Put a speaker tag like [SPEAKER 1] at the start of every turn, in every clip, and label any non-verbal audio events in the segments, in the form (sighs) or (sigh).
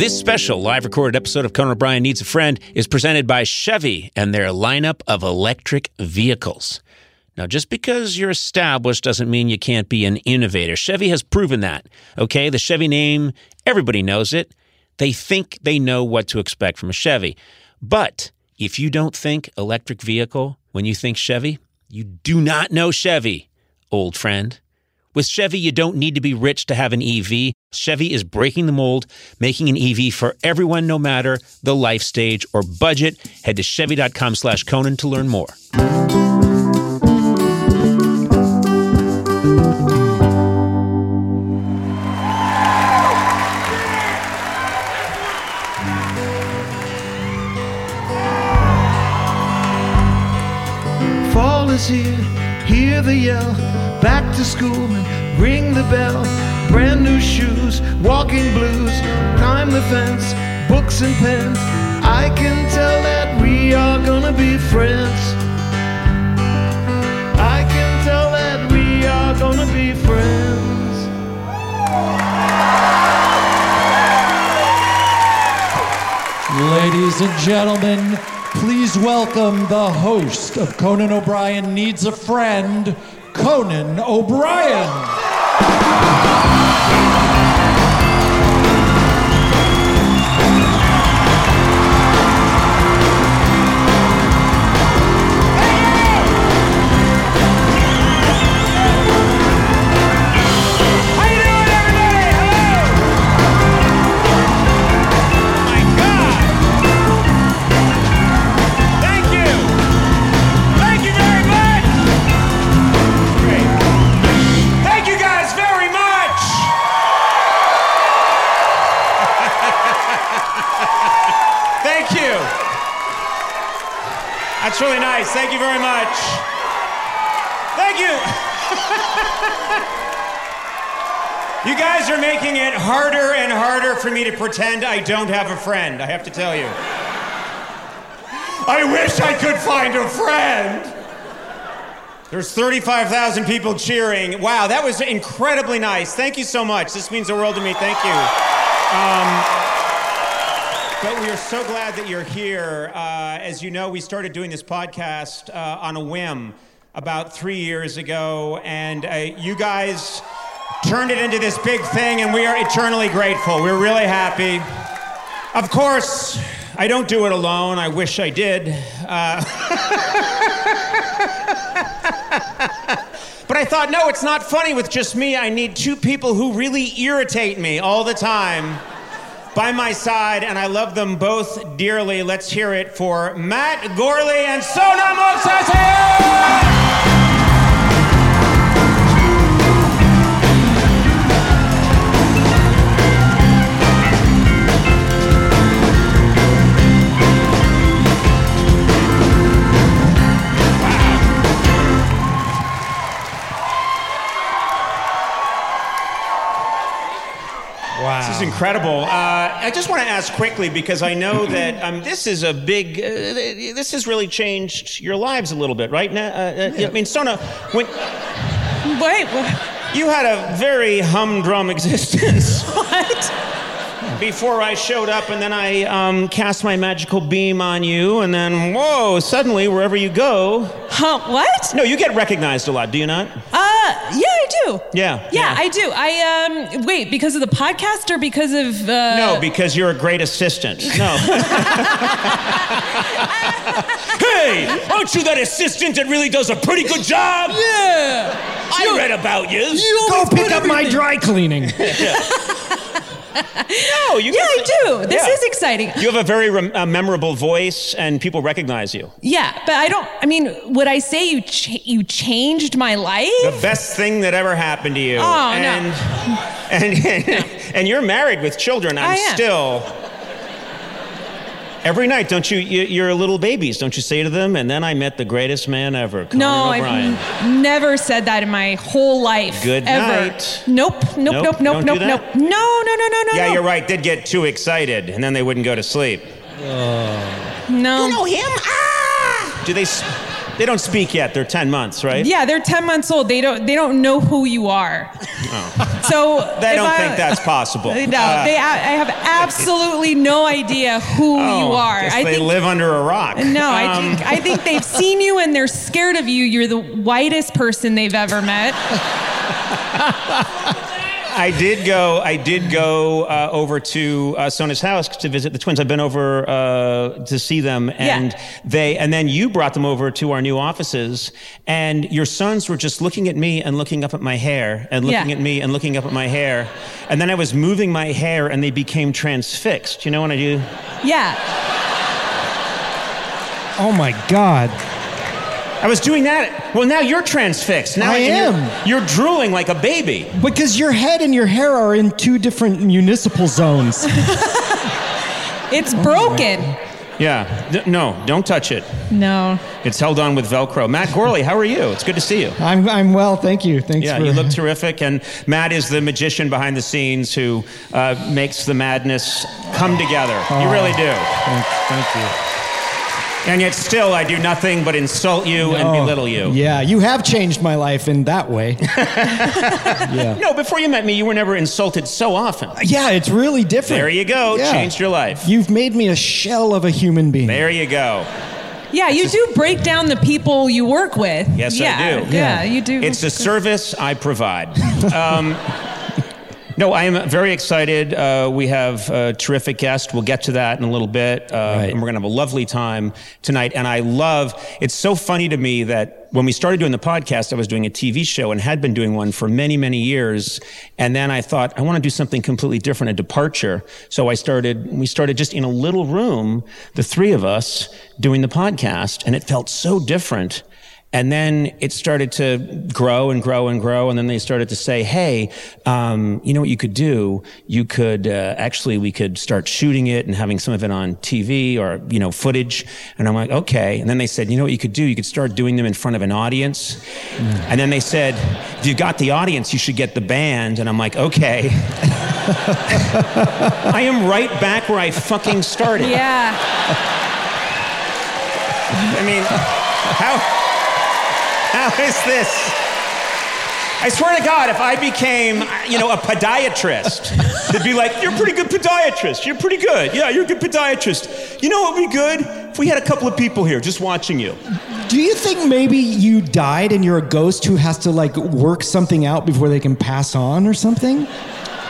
[SPEAKER 1] This special live recorded episode of Conan O'Brien Needs a Friend is presented by Chevy and their lineup of electric vehicles. Now, just because you're established doesn't mean you can't be an innovator. Chevy has proven that. Okay, the Chevy name, everybody knows it. They think they know what to expect from a Chevy. But if you don't think electric vehicle when you think Chevy, you do not know Chevy, old friend. With Chevy, you don't need to be rich to have an EV. Chevy is breaking the mold, making an EV for everyone, no matter the life stage or budget. Head to Chevy.com slash Conan to learn more.
[SPEAKER 2] Fall is here, hear the yell, back to school and ring the bell. Brand new shoes, walking blues, climb the fence, books and pens. I can tell that we are gonna be friends. I can tell that we are gonna be friends.
[SPEAKER 3] Ladies and gentlemen, please welcome the host of Conan O'Brien Needs a Friend, Conan O'Brien.
[SPEAKER 4] That's really nice. Thank you very much. Thank you. (laughs) You guys are making it harder and harder for me to pretend I don't have a friend, I have to tell you. I wish I could find a friend. There's 35,000 people cheering. Wow, that was incredibly nice. Thank you so much. This means the world to me. Thank you. Um, but we are so glad that you're here. Uh, as you know, we started doing this podcast uh, on a whim about three years ago, and uh, you guys turned it into this big thing, and we are eternally grateful. We're really happy. Of course, I don't do it alone. I wish I did. Uh, (laughs) but I thought, no, it's not funny with just me. I need two people who really irritate me all the time by my side, and I love them both dearly. Let's hear it for Matt Gorley and Sona Movsesian! Is incredible. Uh, I just want to ask quickly because I know (clears throat) that um, this is a big. Uh, this has really changed your lives a little bit, right? Now, uh, uh, I mean, Sona, when
[SPEAKER 5] Wait, what?
[SPEAKER 4] you had a very humdrum existence (laughs)
[SPEAKER 5] what?
[SPEAKER 4] Before I showed up, and then I um, cast my magical beam on you, and then whoa! Suddenly, wherever you go, (laughs)
[SPEAKER 5] Huh? What?
[SPEAKER 4] no, you get recognized a lot, do you not?
[SPEAKER 5] Uh, yeah, I do.
[SPEAKER 4] Yeah,
[SPEAKER 5] Yeah,
[SPEAKER 4] yeah.
[SPEAKER 5] I do. I um, wait because of the podcast or because of uh,
[SPEAKER 4] No, because you're a great assistant. No. (laughs) hey, aren't you that assistant that really does a pretty good job?
[SPEAKER 5] Yeah.
[SPEAKER 4] I read about you.
[SPEAKER 3] Go pick up my dry cleaning. (laughs)
[SPEAKER 4] No, you.
[SPEAKER 5] Yeah, I do. This
[SPEAKER 4] Yeah.
[SPEAKER 5] is exciting.
[SPEAKER 4] You have a very rem- uh, memorable voice, and people recognize you.
[SPEAKER 5] Yeah, but I don't. I mean, would I say you ch- you changed my life?
[SPEAKER 4] The best thing that ever happened to you.
[SPEAKER 5] Oh, no.
[SPEAKER 4] and, And (laughs) and you're married with children. I'm still. Every night, don't you, you? You're little babies, don't you say to them? And then I met the greatest man ever, Conan
[SPEAKER 5] no,
[SPEAKER 4] O'Brien.
[SPEAKER 5] I've n- never said that in my whole life.
[SPEAKER 4] Good
[SPEAKER 5] ever.
[SPEAKER 4] night.
[SPEAKER 5] Nope. Nope.
[SPEAKER 4] Nope,
[SPEAKER 5] Nope. Nope. Nope.
[SPEAKER 4] do
[SPEAKER 5] Nope.
[SPEAKER 4] that?
[SPEAKER 5] No. No. No. No. No.
[SPEAKER 4] yeah,
[SPEAKER 5] no.
[SPEAKER 4] you're right. They'd get too excited, and then they wouldn't go to sleep.
[SPEAKER 5] No.
[SPEAKER 4] You know him? Ah! Do they? They don't speak yet. They're 10 months, right?
[SPEAKER 5] Yeah, they're 10 months old. They don't they don't know who you are. So
[SPEAKER 4] They don't
[SPEAKER 5] I-
[SPEAKER 4] think that's possible. (laughs)
[SPEAKER 5] No,
[SPEAKER 4] Uh,
[SPEAKER 5] they I have absolutely no idea who you
[SPEAKER 4] oh,
[SPEAKER 5] are.
[SPEAKER 4] guess
[SPEAKER 5] I
[SPEAKER 4] they
[SPEAKER 5] think
[SPEAKER 4] live under a rock.
[SPEAKER 5] no, I
[SPEAKER 4] Um,
[SPEAKER 5] think I think they've (laughs) seen you and they're scared of you. You're the whitest person they've ever met. (laughs)
[SPEAKER 4] I did go. I did go uh, over to uh, Sona's house to visit the twins. I've been over uh, to see them, and
[SPEAKER 5] Yeah.
[SPEAKER 4] they. And then you brought them over to our new offices, and your sons were just looking at me and looking up at my hair, and looking
[SPEAKER 5] Yeah.
[SPEAKER 4] at me and looking up at my hair, and then I was moving my hair, and they became transfixed. You know what I do?
[SPEAKER 5] Yeah.
[SPEAKER 6] Oh my God.
[SPEAKER 4] I was doing that. Well, now you're transfixed. Now
[SPEAKER 6] I am.
[SPEAKER 4] You're, you're drooling like a baby.
[SPEAKER 6] Because your head and your hair are in two different municipal zones. (laughs)
[SPEAKER 5] It's broken.
[SPEAKER 4] Yeah. Th- no, don't touch it.
[SPEAKER 5] No.
[SPEAKER 4] It's held on with Velcro. Matt Gorley, how are you? It's good to see you.
[SPEAKER 6] I'm, I'm well, thank you. Thanks
[SPEAKER 4] Yeah,
[SPEAKER 6] for
[SPEAKER 4] you look terrific. And Matt is the magician behind the scenes who uh, makes the madness come together. You really do.
[SPEAKER 6] Thank, thank you.
[SPEAKER 4] And yet, still, I do nothing but insult you and belittle you.
[SPEAKER 6] Yeah, you have changed my life in that way. (laughs) yeah.
[SPEAKER 4] No, before you met me, you were never insulted so often.
[SPEAKER 6] Yeah, it's really different.
[SPEAKER 4] There you go.
[SPEAKER 6] Yeah.
[SPEAKER 4] Changed your life.
[SPEAKER 6] You've made me a shell of a human being.
[SPEAKER 4] There you go.
[SPEAKER 5] Yeah, you do break down the people you work with.
[SPEAKER 4] Yes,
[SPEAKER 5] yeah,
[SPEAKER 4] I do.
[SPEAKER 5] Yeah, you do.
[SPEAKER 4] It's a service I provide. (laughs) Um, no, I am very excited. Uh, we have a terrific guest. We'll get to that in a little bit. Uh,
[SPEAKER 6] Right.
[SPEAKER 4] And we're going to have a lovely time tonight. And I love, it's so funny to me that when we started doing the podcast, I was doing a TV show and had been doing one for many, many years. And then I thought, I want to do something completely different, a departure. So I started, we started just in a little room, the three of us doing the podcast. And it felt so different. And then it started to grow and grow and grow. And then they started to say, Hey, um, you know what you could do? You could, uh, actually, we could start shooting it and having some of it on TV or, you know, footage. And I'm like, okay. And then they said, you know what you could do? You could start doing them in front of an audience. And then they said, if you got the audience, you should get the band. And I'm like, okay. (laughs) I am right back where I fucking started.
[SPEAKER 5] yeah.
[SPEAKER 4] I mean, how how is this? I swear to God, if I became, you know, a podiatrist, they'd be like, "You're a pretty good podiatrist. You're pretty good. Yeah, you're a good podiatrist. You know what would be good if we had a couple of people here just watching you."
[SPEAKER 6] Do you think maybe you died and you're a ghost who has to like work something out before they can pass on or something?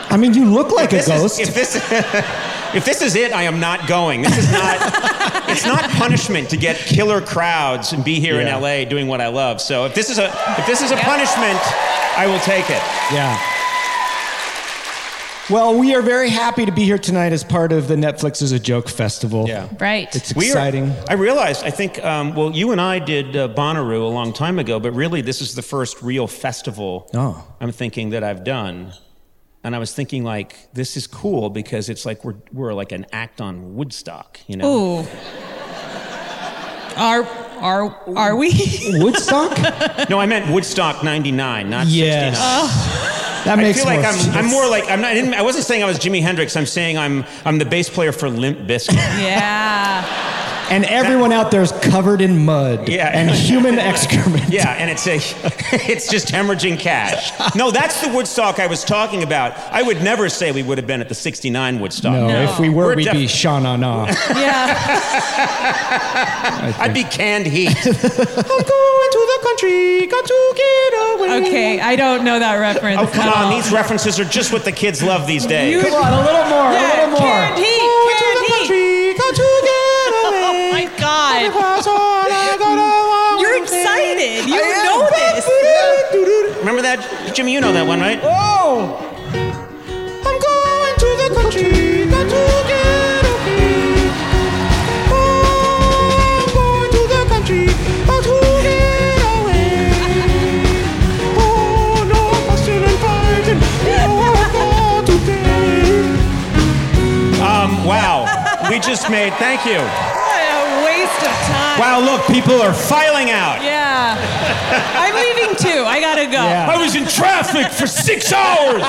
[SPEAKER 6] I mean, you look like a
[SPEAKER 4] This is-
[SPEAKER 6] ghost.
[SPEAKER 4] if this, (laughs) if this is it, I am not going. This is not. It's not punishment to get killer crowds and be here
[SPEAKER 6] Yeah.
[SPEAKER 4] in LA doing what I love. So if this is a if this is a punishment, I will take it.
[SPEAKER 6] Yeah. Well, we are very happy to be here tonight as part of the Netflix is a Joke Festival.
[SPEAKER 4] Yeah.
[SPEAKER 5] Right.
[SPEAKER 6] It's
[SPEAKER 4] We are-
[SPEAKER 6] exciting.
[SPEAKER 4] I realized, I think, um, well, you and I did uh, Bonnaroo a long time ago, but really this is the first real festival
[SPEAKER 6] Oh.
[SPEAKER 4] I'm thinking that I've done. And I was thinking, like, this is cool because it's like we're, we're like an act on Woodstock, you know?
[SPEAKER 5] Ooh. Are are are we?
[SPEAKER 6] Woodstock? (laughs)
[SPEAKER 4] No, I meant Woodstock 99, not
[SPEAKER 6] Yes.
[SPEAKER 4] 69.
[SPEAKER 6] that makes
[SPEAKER 4] I
[SPEAKER 6] makes
[SPEAKER 4] feel like
[SPEAKER 6] more
[SPEAKER 4] I'm. I'm more like, I'm not, I, didn't, I wasn't saying I was Jimi Hendrix. I'm saying I'm, I'm the bass player for Limp Bizkit.
[SPEAKER 5] yeah. (laughs)
[SPEAKER 6] And everyone out there is covered in mud
[SPEAKER 4] Yeah.
[SPEAKER 6] and human (laughs) excrement.
[SPEAKER 4] Yeah, and it's a, (laughs) it's just hemorrhaging cash. No, that's the Woodstock I was talking about. I would never say we would have been at the 69 Woodstock.
[SPEAKER 6] No,
[SPEAKER 5] No.
[SPEAKER 6] if we were,
[SPEAKER 4] We're
[SPEAKER 6] we'd
[SPEAKER 4] def-
[SPEAKER 6] be Sha Na Na. (laughs)
[SPEAKER 5] Yeah.
[SPEAKER 4] I'd be canned heat. I'm going to the country, got to get away.
[SPEAKER 5] Okay, I don't know that reference.
[SPEAKER 4] Oh, come
[SPEAKER 5] at
[SPEAKER 4] on.
[SPEAKER 5] all.
[SPEAKER 4] These references are just what the kids love these days.
[SPEAKER 5] You-
[SPEAKER 6] Come on, a little more,
[SPEAKER 5] Yeah,
[SPEAKER 6] a little more.
[SPEAKER 5] canned heat,
[SPEAKER 4] Going
[SPEAKER 5] canned heat. God.
[SPEAKER 4] That's all I gotta
[SPEAKER 5] You're
[SPEAKER 4] want to say.
[SPEAKER 5] excited. You
[SPEAKER 6] I am.
[SPEAKER 5] know this.
[SPEAKER 4] Remember that? Jimmy, you know that one, right?
[SPEAKER 6] Oh!
[SPEAKER 4] I'm going to the country, got to get away. Oh, I'm going to the country, got to get away. Oh, no fussing and fighting, no I got. Um, wow. We just made, thank you. Wow, look, people are filing out.
[SPEAKER 5] Yeah. I'm leaving too. I gotta go.
[SPEAKER 6] Yeah.
[SPEAKER 4] I was in traffic for six hours.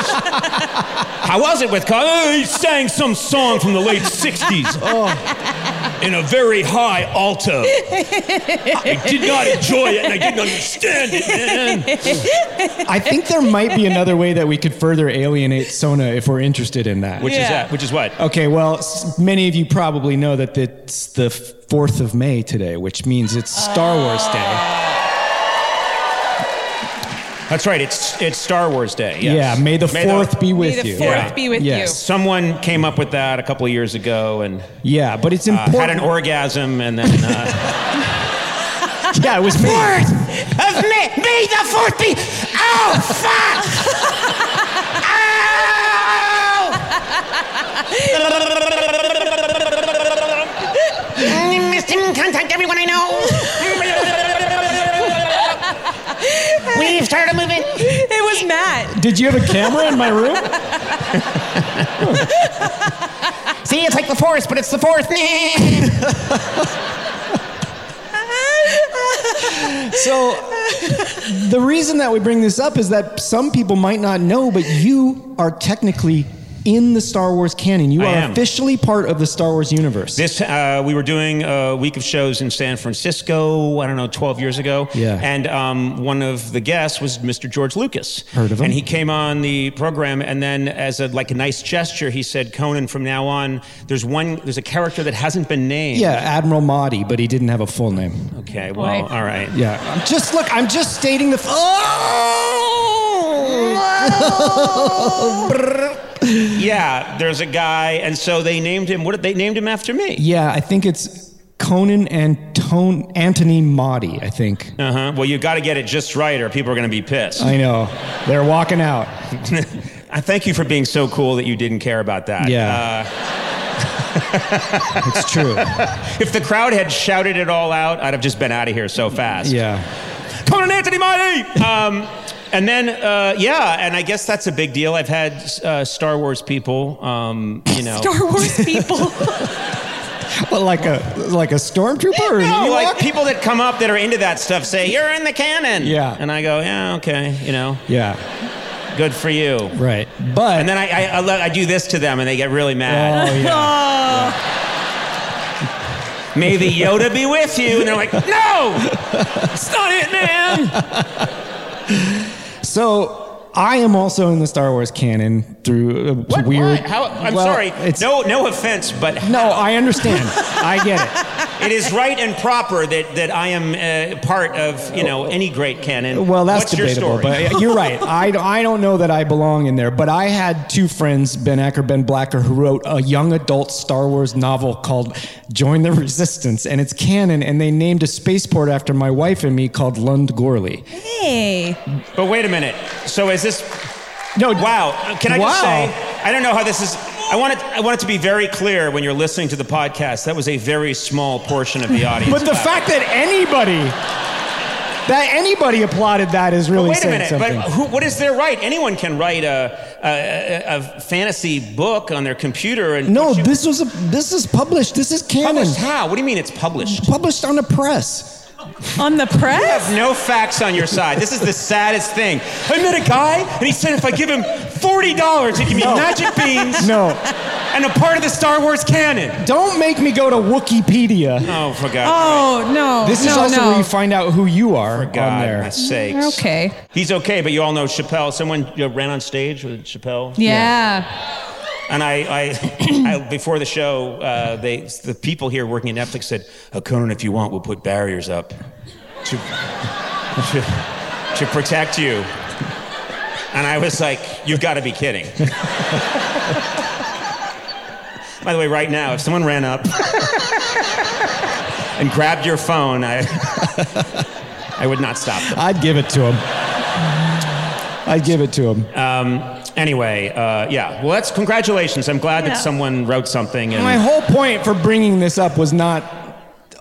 [SPEAKER 4] How was it with Carl? Oh, he sang some song from the late 60s. in a very high alto. I did not enjoy it and I didn't understand it, man.
[SPEAKER 6] I think there might be another way that we could further alienate Sona if we're interested in that.
[SPEAKER 4] Which is that? Which is what?
[SPEAKER 6] Okay, well, many of you probably know that it's the 4th of May today, which means it's Star Wars Day.
[SPEAKER 4] That's right. It's it's Star Wars Day. yes.
[SPEAKER 6] Yeah, may the
[SPEAKER 4] May the-
[SPEAKER 6] 4th be with you.
[SPEAKER 5] May the fourth
[SPEAKER 4] Yeah.
[SPEAKER 5] be with
[SPEAKER 6] Yes.
[SPEAKER 4] Someone came up with that a couple of years ago and
[SPEAKER 6] Yeah, but it's
[SPEAKER 4] uh,
[SPEAKER 6] important.
[SPEAKER 4] had an orgasm and then. Uh, (laughs)
[SPEAKER 6] yeah, it was me.
[SPEAKER 4] Fourth of May, May the Fourth be. Oh fuck! (laughs)
[SPEAKER 1] Missing contact, everyone I know. We've started moving.
[SPEAKER 5] It was Matt.
[SPEAKER 6] Did you have a camera in my room? (laughs)
[SPEAKER 1] See, it's like the forest, but it's the fourth.
[SPEAKER 6] So, the reason that we bring this up is that some people might not know, but you are technically in the Star Wars canon. You are officially part of the Star Wars universe.
[SPEAKER 4] This uh, we were doing a week of shows in San Francisco. I don't know, 12 years ago.
[SPEAKER 6] Yeah.
[SPEAKER 4] And um, one of the guests was Mr. George Lucas.
[SPEAKER 6] Heard of him.
[SPEAKER 4] And he came on the program, and then as a like a nice gesture, he said, "Conan, from now on, there's one, there's a character that hasn't been named."
[SPEAKER 6] yeah, Admiral Motti, but he didn't have a full name.
[SPEAKER 4] Okay. Well,
[SPEAKER 5] Boy.
[SPEAKER 4] all right.
[SPEAKER 6] Yeah, I'm just look. I'm just stating the. F- (laughs) (laughs)
[SPEAKER 4] Yeah. There's a guy, and so they named him. What did they named him after me?
[SPEAKER 6] yeah, I think it's Conan and Tone Anthony Motti. I think.
[SPEAKER 4] Uh huh. Well, you got to get it just right, or people are going to be pissed.
[SPEAKER 6] I know. They're walking out. (laughs)
[SPEAKER 4] I thank you for being so cool that you didn't care about that.
[SPEAKER 6] Yeah.
[SPEAKER 4] Uh, (laughs)
[SPEAKER 6] It's true.
[SPEAKER 4] if the crowd had shouted it all out, I'd have just been out of here so fast.
[SPEAKER 6] Yeah.
[SPEAKER 4] Conan Anthony Motti. Um, and then, uh, yeah, and I guess that's a big deal. I've had uh, Star Wars people, um, you know.
[SPEAKER 5] Star Wars people. (laughs)
[SPEAKER 6] But like a like a stormtrooper or
[SPEAKER 4] no,
[SPEAKER 6] Ewok?
[SPEAKER 4] like people that come up that are into that stuff say, You're in the canon.
[SPEAKER 6] Yeah.
[SPEAKER 4] And I go, Yeah, okay, you know,
[SPEAKER 6] Yeah.
[SPEAKER 4] good for you.
[SPEAKER 6] Right. But
[SPEAKER 4] And then I, I, I, let- I do this to them and they get really mad.
[SPEAKER 6] Oh yeah. (laughs)
[SPEAKER 4] May the Yoda be with you. And they're like, No! It's not it, man! (laughs)
[SPEAKER 6] So I am also in the Star Wars canon through a
[SPEAKER 4] What?
[SPEAKER 6] weird.
[SPEAKER 4] Why? How, I'm
[SPEAKER 6] well,
[SPEAKER 4] sorry.
[SPEAKER 6] It's,
[SPEAKER 4] No, no offense, but
[SPEAKER 6] no, I understand. (laughs) I get it.
[SPEAKER 4] it is right and proper that, that I am uh, part of you know any great canon.
[SPEAKER 6] Well, that's
[SPEAKER 4] What's your
[SPEAKER 6] debatable,
[SPEAKER 4] story?
[SPEAKER 6] but you're right. (laughs) I, I don't know that I belong in there, but I had two friends, Ben Acker, Ben Blacker, who wrote a young adult Star Wars novel called Join the Resistance, and it's canon, and they named a spaceport after my wife and me called Lund Gorley.
[SPEAKER 5] hey.
[SPEAKER 4] But wait a minute. So is this?
[SPEAKER 6] No,
[SPEAKER 4] Wow. Can I just
[SPEAKER 6] Wow.
[SPEAKER 4] say? I don't know how this is. I want it. I want it to be very clear when you're listening to the podcast. That was a very small portion of the audience.
[SPEAKER 6] But the fact that anybody, that anybody applauded that is really but
[SPEAKER 4] Wait a minute.
[SPEAKER 6] something.
[SPEAKER 4] But who, what is their right? Anyone can write a, a, a, a fantasy book on their computer and
[SPEAKER 6] no, this was a this is published. This is canon.
[SPEAKER 4] published how? What do you mean it's published?
[SPEAKER 6] Published on a press.
[SPEAKER 5] On the press?
[SPEAKER 4] You have no facts on your side. This is the saddest thing. I met a guy, and he said if I give him forty dollars, he'd give me
[SPEAKER 6] No.
[SPEAKER 4] magic (laughs) beans
[SPEAKER 6] No,
[SPEAKER 4] and a part of the Star Wars canon.
[SPEAKER 6] don't make me go to Wikipedia.
[SPEAKER 4] Oh, for God!
[SPEAKER 5] Oh, no.
[SPEAKER 6] This is
[SPEAKER 5] no,
[SPEAKER 6] also
[SPEAKER 5] no.
[SPEAKER 6] where you find out who you are
[SPEAKER 4] for
[SPEAKER 6] on
[SPEAKER 4] God,
[SPEAKER 6] there.
[SPEAKER 4] sakes.
[SPEAKER 5] Okay.
[SPEAKER 4] He's okay, but you all know Chappelle. Someone you know, ran on stage with Chappelle.
[SPEAKER 5] Yeah.
[SPEAKER 4] And I, I, (coughs) I before the show, uh, they, the people here working at Netflix said, oh, Conan, if you want, we'll put barriers up to, to, to protect you. And I was like, you've got to be kidding. (laughs) By the way, right now, if someone ran up and grabbed your phone, I, (laughs) I would not stop them.
[SPEAKER 6] I'd give it to him. I'd give it to him.
[SPEAKER 4] Um, anyway, uh, yeah. Well, that's congratulations. I'm glad
[SPEAKER 5] Yeah.
[SPEAKER 4] that someone wrote something. And
[SPEAKER 6] My whole point for bringing this up was not,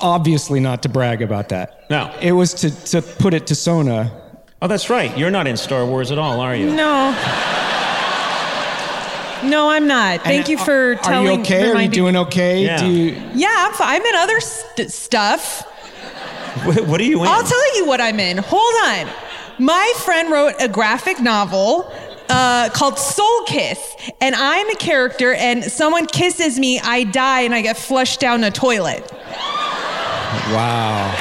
[SPEAKER 6] obviously, not to brag about that.
[SPEAKER 4] No.
[SPEAKER 6] It was to, to put it to Sona.
[SPEAKER 4] Oh, that's right. You're not in Star Wars at all, are you?
[SPEAKER 5] No. No, I'm not. Thank
[SPEAKER 6] And
[SPEAKER 5] you for
[SPEAKER 6] are,
[SPEAKER 5] telling
[SPEAKER 6] Are you okay? Are you doing okay?
[SPEAKER 4] Yeah.
[SPEAKER 6] Do you,
[SPEAKER 5] Yeah, I'm, fi- I'm in other st- stuff.
[SPEAKER 4] What, what are you in?
[SPEAKER 5] I'll tell you what I'm in. Hold on. My friend wrote a graphic novel uh, called Soul Kiss, and I'm a character, and someone kisses me, I die, and I get flushed down a toilet.
[SPEAKER 6] Wow.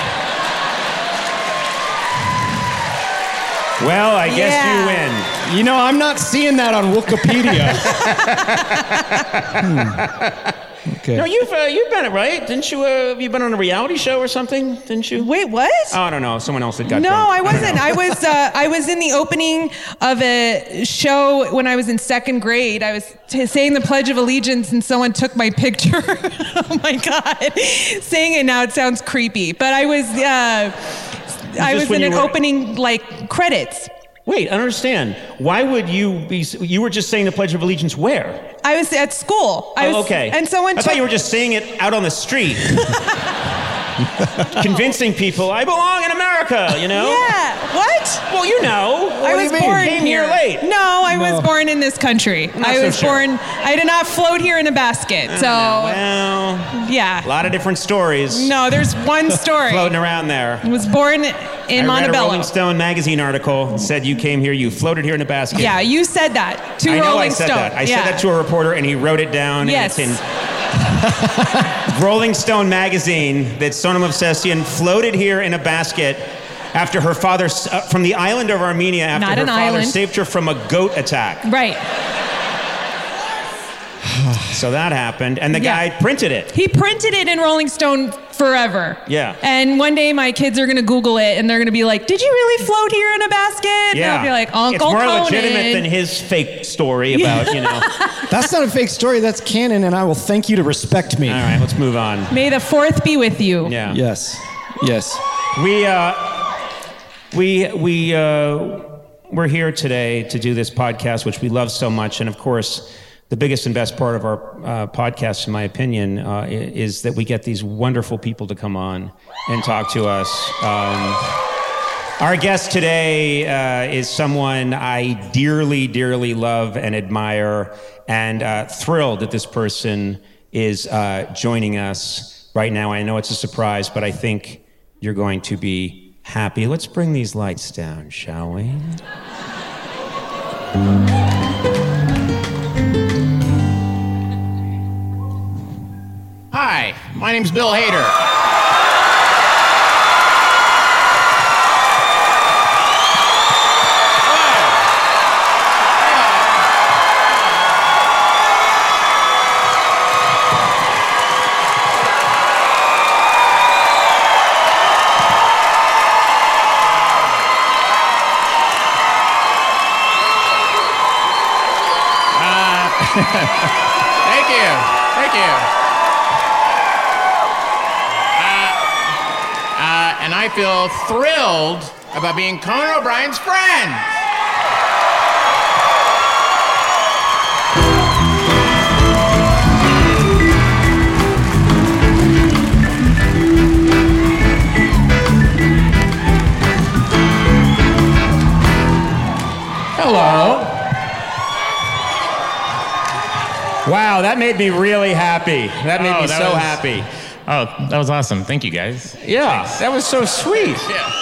[SPEAKER 4] Well, I guess
[SPEAKER 5] Yeah.
[SPEAKER 4] you win.
[SPEAKER 6] You know, I'm not seeing that on Wikipedia. (laughs) Hmm. Okay.
[SPEAKER 1] No, you've uh, you've been it right, didn't you? Uh, you been on a reality show or something, didn't you?
[SPEAKER 5] Wait, what?
[SPEAKER 4] Oh, I don't know. Someone else had got
[SPEAKER 5] No,
[SPEAKER 4] drunk.
[SPEAKER 5] I wasn't.
[SPEAKER 4] know.
[SPEAKER 5] I was. Uh, I was in the opening of a show when I was in second grade. I was t- saying the Pledge of Allegiance, and someone took my picture. (laughs) oh my god! Saying it now, it sounds creepy. But I was. Uh, I was in an
[SPEAKER 4] were-
[SPEAKER 5] opening like credits.
[SPEAKER 4] Wait, I don't understand. Why would you be? You were just saying the Pledge of Allegiance where?
[SPEAKER 5] I was at school. I
[SPEAKER 4] Oh,
[SPEAKER 5] was,
[SPEAKER 4] okay.
[SPEAKER 5] And someone
[SPEAKER 4] I
[SPEAKER 5] took.
[SPEAKER 4] thought you were just saying it out on the street, (laughs) convincing people I belong in America. You know?
[SPEAKER 5] Yeah. What?
[SPEAKER 4] Well, you know.
[SPEAKER 5] I was born
[SPEAKER 4] Came
[SPEAKER 5] here.
[SPEAKER 4] here late.
[SPEAKER 5] No, I was born in this country. I
[SPEAKER 4] so
[SPEAKER 5] was
[SPEAKER 4] sure.
[SPEAKER 5] born. I did not float here in a basket. So
[SPEAKER 4] Well,
[SPEAKER 5] yeah.
[SPEAKER 4] a lot of different stories
[SPEAKER 5] No, there's one story. (laughs)
[SPEAKER 4] floating around there.
[SPEAKER 5] I was born in
[SPEAKER 4] I
[SPEAKER 5] Montebello.
[SPEAKER 4] Rolling Stone magazine article said you came here, you floated here in a basket.
[SPEAKER 5] Yeah, you said that to
[SPEAKER 4] I know
[SPEAKER 5] Rolling
[SPEAKER 4] I said
[SPEAKER 5] Stone.
[SPEAKER 4] that. I
[SPEAKER 5] yeah.
[SPEAKER 4] said that to a reporter, and he wrote it down.
[SPEAKER 5] Yes. (laughs) (laughs)
[SPEAKER 4] Rolling Stone magazine that Sona Movsesian floated here in a basket after her father, uh, from the island of Armenia, after
[SPEAKER 5] Not
[SPEAKER 4] her
[SPEAKER 5] an
[SPEAKER 4] father
[SPEAKER 5] island.
[SPEAKER 4] saved her from a goat attack.
[SPEAKER 5] Right. (sighs)
[SPEAKER 4] So that happened, and the
[SPEAKER 5] Yeah.
[SPEAKER 4] guy printed it.
[SPEAKER 5] He printed it in Rolling Stone forever.
[SPEAKER 4] Yeah.
[SPEAKER 5] And one day my kids are gonna Google it and they're gonna be like, "Did you really float here in a basket?" And I'll be like, "Uncle
[SPEAKER 4] it's more
[SPEAKER 5] Conan."
[SPEAKER 4] legitimate than his fake story about, you know. (laughs)
[SPEAKER 6] That's not a fake story. That's canon, and I will thank you to respect me.
[SPEAKER 4] All right, let's move on.
[SPEAKER 5] May the fourth be with you.
[SPEAKER 4] Yeah.
[SPEAKER 6] Yes. Yes.
[SPEAKER 4] We uh, we we uh, we're here today to do this podcast, which we love so much, and of course, the biggest and best part of our uh, podcast, in my opinion, uh, is that we get these wonderful people to come on and talk to us. Um, our guest today uh, is someone I dearly, dearly love and admire, and uh, thrilled that this person is uh, joining us right now. I know it's a surprise, but I think you're going to be happy. Let's bring these lights down, shall we?
[SPEAKER 7] My name's Bill Hader. (laughs) (laughs) feel thrilled about being Conan O'Brien's friend. Hello.
[SPEAKER 4] Wow, that made me really happy. That made
[SPEAKER 7] Oh,
[SPEAKER 4] me
[SPEAKER 7] that
[SPEAKER 4] so
[SPEAKER 7] was-
[SPEAKER 4] happy.
[SPEAKER 7] Oh, that was awesome. Thank you, guys.
[SPEAKER 4] Yeah, that was so sweet.
[SPEAKER 7] Yeah.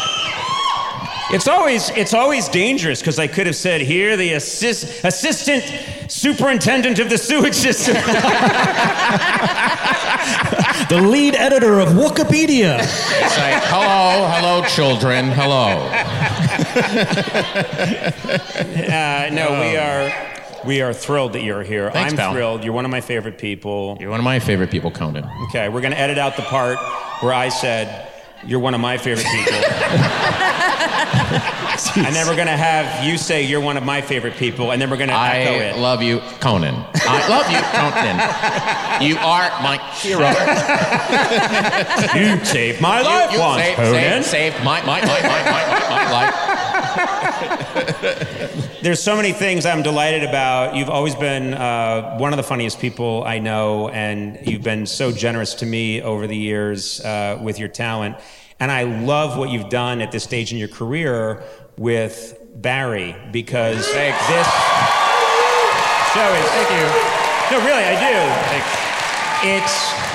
[SPEAKER 4] It's always it's always dangerous because I could have said here the assist, assistant superintendent of the sewage system. (laughs)
[SPEAKER 3] The lead editor of Wikipedia.
[SPEAKER 7] It's like, hello, hello, children, hello. (laughs)
[SPEAKER 4] Uh, no, we are we are thrilled that you're here.
[SPEAKER 7] Thanks,
[SPEAKER 4] I'm
[SPEAKER 7] pal.
[SPEAKER 4] thrilled. You're one of my favorite people.
[SPEAKER 7] You're one of my favorite people, Conan.
[SPEAKER 4] Okay, we're gonna edit out the part where I said you're one of my favorite people. (laughs) and then we're gonna have you say you're one of my favorite people, and then we're gonna echo
[SPEAKER 7] I
[SPEAKER 4] it.
[SPEAKER 7] love you, Conan. I love you, Conan. You are my hero.
[SPEAKER 4] you saved my life
[SPEAKER 7] you, you
[SPEAKER 4] once,
[SPEAKER 7] saved,
[SPEAKER 4] Conan.
[SPEAKER 7] saved, saved my, my, my, my, my, my, my life. (laughs)
[SPEAKER 4] There's so many things I'm delighted about. You've always been uh, one of the funniest people I know, and you've been so generous to me over the years uh, with your talent. And I love what you've done at this stage in your career with Barry because this show is. Thank you. No, really, I do. It's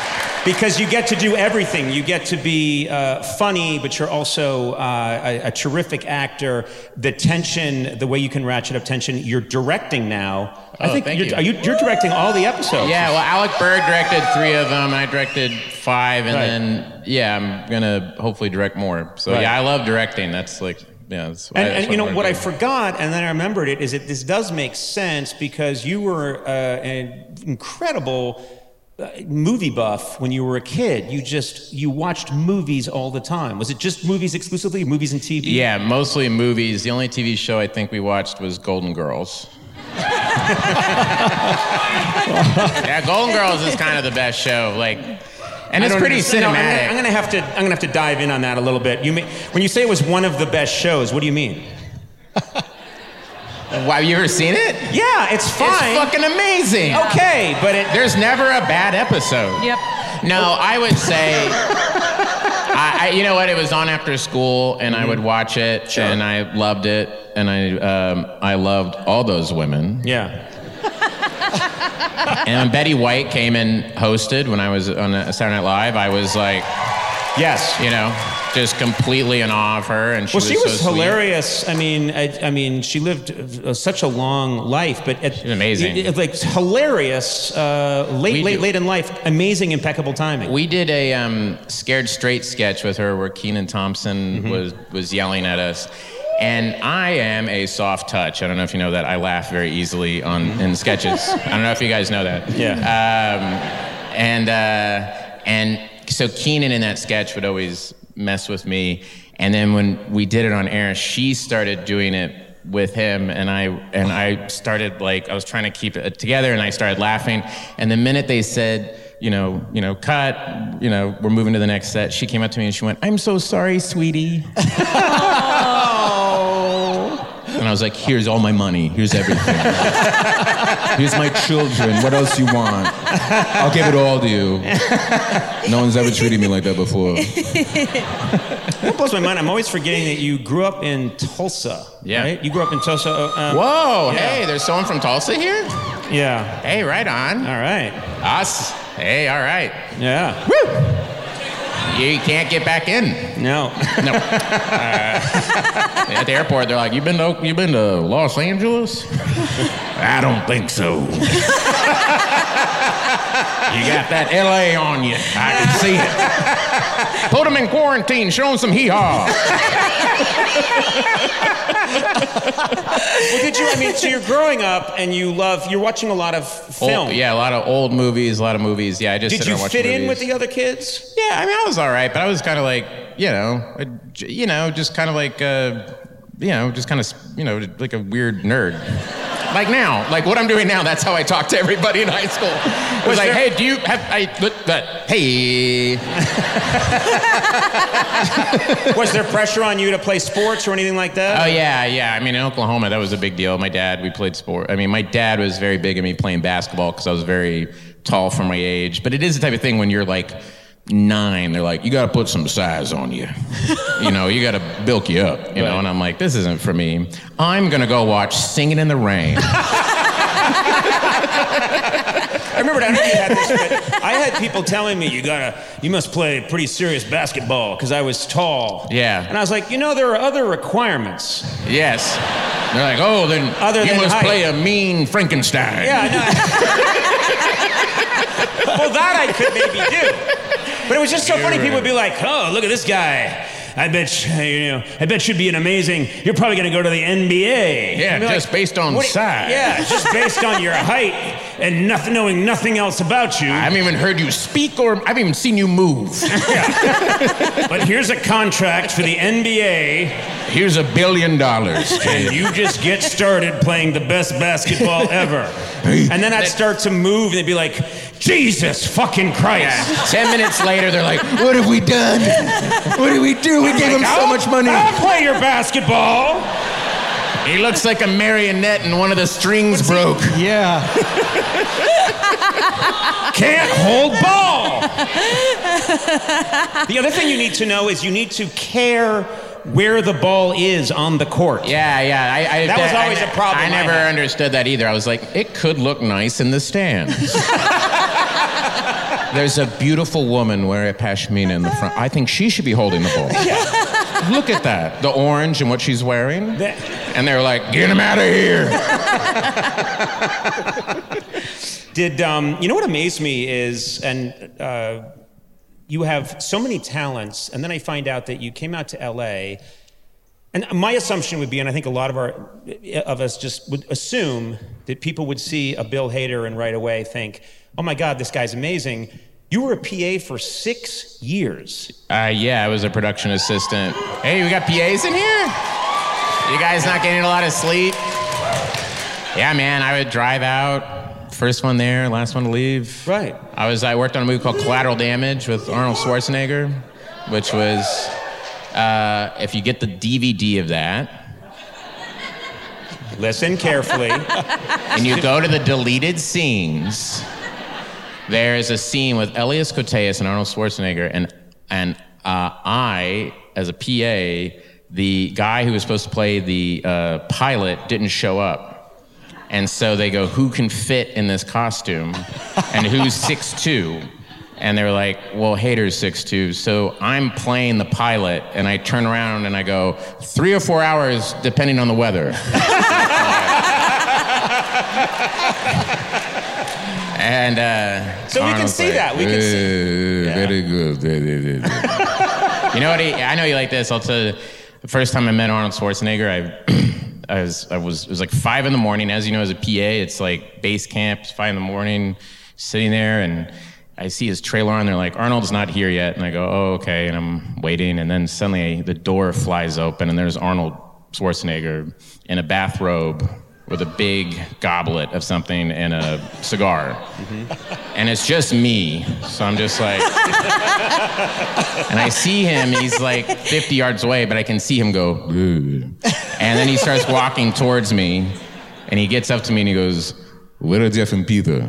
[SPEAKER 4] because you get to do everything. You get to be uh, funny, but you're also uh, a, a terrific actor. The tension, the way you can ratchet up tension. You're directing now. I
[SPEAKER 7] Oh,
[SPEAKER 4] think
[SPEAKER 7] thank
[SPEAKER 4] you're,
[SPEAKER 7] you.
[SPEAKER 4] Are you, you're directing all the episodes.
[SPEAKER 7] Yeah, well, Alec Berg directed three of them. I directed five, and
[SPEAKER 4] Right.
[SPEAKER 7] then yeah, I'm gonna hopefully direct more. So
[SPEAKER 4] Right.
[SPEAKER 7] yeah, I love directing. That's like yeah. That's,
[SPEAKER 4] And, and you know
[SPEAKER 7] I'm
[SPEAKER 4] what I forgot, and then I remembered it, is that this does make sense because you were uh, an incredible Uh, movie buff when you were a kid. You just you watched movies all the time. Was it just movies exclusively, movies and TV?
[SPEAKER 7] Yeah, mostly movies. The only TV show I think we watched was Golden Girls. (laughs) yeah, Golden Girls is kind of the best show. Like, and it's pretty
[SPEAKER 4] understand. No, I'm
[SPEAKER 7] cinematic.
[SPEAKER 4] gonna- I'm gonna have to. I'm gonna have to dive in on that a little bit. You may, when you say it was one of the best shows, what do you mean? (laughs)
[SPEAKER 7] Wow, you ever seen it?
[SPEAKER 4] Yeah, it's fine.
[SPEAKER 7] It's fucking amazing.
[SPEAKER 4] okay, but it.
[SPEAKER 7] There's never a bad episode.
[SPEAKER 5] Yep.
[SPEAKER 7] No, I would say, I, I, you know what? It was on after school, and I would watch it, and I loved it, and I, um, I loved all those women.
[SPEAKER 4] Yeah. (laughs)
[SPEAKER 7] And when Betty White came and hosted when I was on uh, Saturday Night Live, I was like,
[SPEAKER 4] Yes.
[SPEAKER 7] you know, just completely in awe of her, and she
[SPEAKER 4] Well,
[SPEAKER 7] was
[SPEAKER 4] she was
[SPEAKER 7] so sweet.
[SPEAKER 4] hilarious. I mean, I, I mean, she lived uh, such a long life, but it,
[SPEAKER 7] She's amazing.
[SPEAKER 4] it- it- like hilarious, uh, late,
[SPEAKER 7] We
[SPEAKER 4] late,
[SPEAKER 7] do-
[SPEAKER 4] late in life, amazing, impeccable timing.
[SPEAKER 7] We did a um, scared straight sketch with her where Kenan Thompson
[SPEAKER 4] Mm-hmm.
[SPEAKER 7] was was yelling at us. And I am a soft touch. I don't know if you know that. I laugh very easily on in sketches. (laughs) I don't know if you guys know that.
[SPEAKER 4] Mm-hmm. Yeah.
[SPEAKER 7] Um, and uh, and so Kenan in that sketch would always mess with me. And then when we did it on air, she started doing it with him and I and I started like I was trying to keep it together and I started laughing and the minute they said you know you know cut you know we're moving to the next set she came up to me and she went I'm so sorry sweetie (laughs) and I was like here's all my money here's everything (laughs) here's my children what else you want I'll give it all to you no one's ever treated me like that before
[SPEAKER 4] That blows my mind. I'm always forgetting that you grew up in Tulsa.
[SPEAKER 7] Yeah.
[SPEAKER 4] Right? You grew up in Tulsa. uh, uh,
[SPEAKER 7] whoa
[SPEAKER 4] Yeah.
[SPEAKER 7] hey there's someone from Tulsa here
[SPEAKER 4] Yeah.
[SPEAKER 7] hey right on
[SPEAKER 4] All right.
[SPEAKER 7] us hey all right
[SPEAKER 4] Yeah.
[SPEAKER 7] You can't get back in.
[SPEAKER 4] No.
[SPEAKER 7] No. (laughs) Uh, at the airport, they're like, "You been to you been to Los Angeles?" (laughs) I don't think so. (laughs) you got that LA on you. I can see it. Put them in quarantine. Show them some hee haw.
[SPEAKER 4] well, did you? I mean, so you're growing up and you love. You're watching a lot of film.
[SPEAKER 7] yeah, a lot of old movies, a lot of movies. Yeah, I just
[SPEAKER 4] Did you
[SPEAKER 7] there and watch
[SPEAKER 4] fit in with the other kids?
[SPEAKER 7] Yeah, I mean, I was all right, but I was kind of like, you know, you know, just kind of like, uh, you know, just kind of, you know, like a weird nerd. Like now, like what I'm doing now, that's how I talk to everybody in high school. It was,
[SPEAKER 4] Was
[SPEAKER 7] like,
[SPEAKER 4] there-
[SPEAKER 7] hey, do you have, I, look, that, hey. (laughs)
[SPEAKER 4] Was there pressure on you to play sports or anything like that?
[SPEAKER 7] Oh yeah, yeah. I mean, in Oklahoma, that was a big deal. My dad, we played sport. I mean, my dad was very big at me playing basketball because I was very tall for my age. But it is the type of thing when you're like nine, they're like, you got to put some size on you. you know, you got to bilk you up. You know, and I'm like, this isn't for me. I'm gonna go watch Singing in the Rain. (laughs)
[SPEAKER 4] I remember. I don't know if you had this, but I had people telling me you gotta, you must play pretty serious basketball because I was tall.
[SPEAKER 7] Yeah.
[SPEAKER 4] And I was like, you know, there are other requirements.
[SPEAKER 7] yes. They're like, oh, then
[SPEAKER 4] Other
[SPEAKER 7] you
[SPEAKER 4] than
[SPEAKER 7] must
[SPEAKER 4] height.
[SPEAKER 7] play a mean Frankenstein.
[SPEAKER 4] Yeah. No. (laughs) well, that I could maybe do. But it was just so funny. People would be like, "Oh, look at this guy." I bet you, you know. I bet you'd be an amazing. You're probably going to go to the NBA.
[SPEAKER 7] Yeah,
[SPEAKER 4] be
[SPEAKER 7] just based on
[SPEAKER 4] "What
[SPEAKER 7] size."
[SPEAKER 4] Yeah, (laughs) just based on your height and nothing, knowing nothing else about you.
[SPEAKER 7] I haven't even heard you speak or I haven't even seen you move. (laughs)
[SPEAKER 4] But here's a contract for the NBA,
[SPEAKER 7] Here's a billion dollars.
[SPEAKER 4] and you just get started playing the best basketball ever. (laughs) And then I'd start to move, and they'd be like, Jesus fucking Christ.
[SPEAKER 7] Ten minutes later, they're like, "What have we done? What did we do? We gave him so much money."
[SPEAKER 4] I'll play your basketball.
[SPEAKER 7] He looks like a marionette, and one of the strings broke.
[SPEAKER 6] Yeah.
[SPEAKER 4] Can't hold ball. the other thing you need to know is you need to care where the ball is on the court.
[SPEAKER 7] Yeah, yeah. I, I,
[SPEAKER 4] That was always a problem
[SPEAKER 7] I
[SPEAKER 4] I
[SPEAKER 7] never
[SPEAKER 4] had.
[SPEAKER 7] understood that either. I was like, it could look nice in the stands. (laughs) There's a beautiful woman wearing a pashmina in the front. I think she should be holding the bowl. (laughs) Look at that. The orange and what she's wearing.
[SPEAKER 4] That-
[SPEAKER 7] And they're like, get him out of here. (laughs)
[SPEAKER 4] Did um, you know what amazed me is, and uh, you have so many talents, and then I find out that you came out to LA, and my assumption would be, and I think a lot of our of us just would assume that people would see a Bill Hader and right away think, "Oh my God, this guy's amazing." You were a PA for six years.
[SPEAKER 7] Uh, yeah, I was a production assistant. Hey, we got PAs in here? You guys not getting a lot of sleep? Yeah, man, I would drive out, first one there, last one to leave.
[SPEAKER 4] Right.
[SPEAKER 7] I was I worked on a movie called Collateral Damage with Arnold Schwarzenegger, which was uh, if you get the DVD of that
[SPEAKER 4] Listen carefully. (laughs)
[SPEAKER 7] and you go to the deleted scenes, there is a scene with Elias Koteas and Arnold Schwarzenegger, and and uh, I, as a PA, the guy who was supposed to play the uh, pilot didn't show up. And so they go, who can fit in this costume? And who's 6'2"? And they were like, well, Hader's 6'2". So I'm playing the pilot, and I turn around and I go, three or four hours, depending on the weather. And uh,
[SPEAKER 4] So we can see that. We can see-
[SPEAKER 7] "Uh, Very good. very, very good." you know what? He, I know you like this. I'll tell you. The first time I met Arnold Schwarzenegger, I, I was, I was, it was like five in the morning. As you know, as a PA, it's like base camp. Five in the morning, sitting there, and I see his trailer on. They're like, Arnold's not here yet, and I go, oh, okay, and I'm waiting, and then suddenly the door flies open, and there's Arnold Schwarzenegger in a bathrobe with a big goblet of something and a cigar. And it's just me. So I'm just like, and I see him, he's like 50 yards away, but I can see him go, and then he starts walking towards me, and he gets up to me and he goes, where are Jeff and Peter?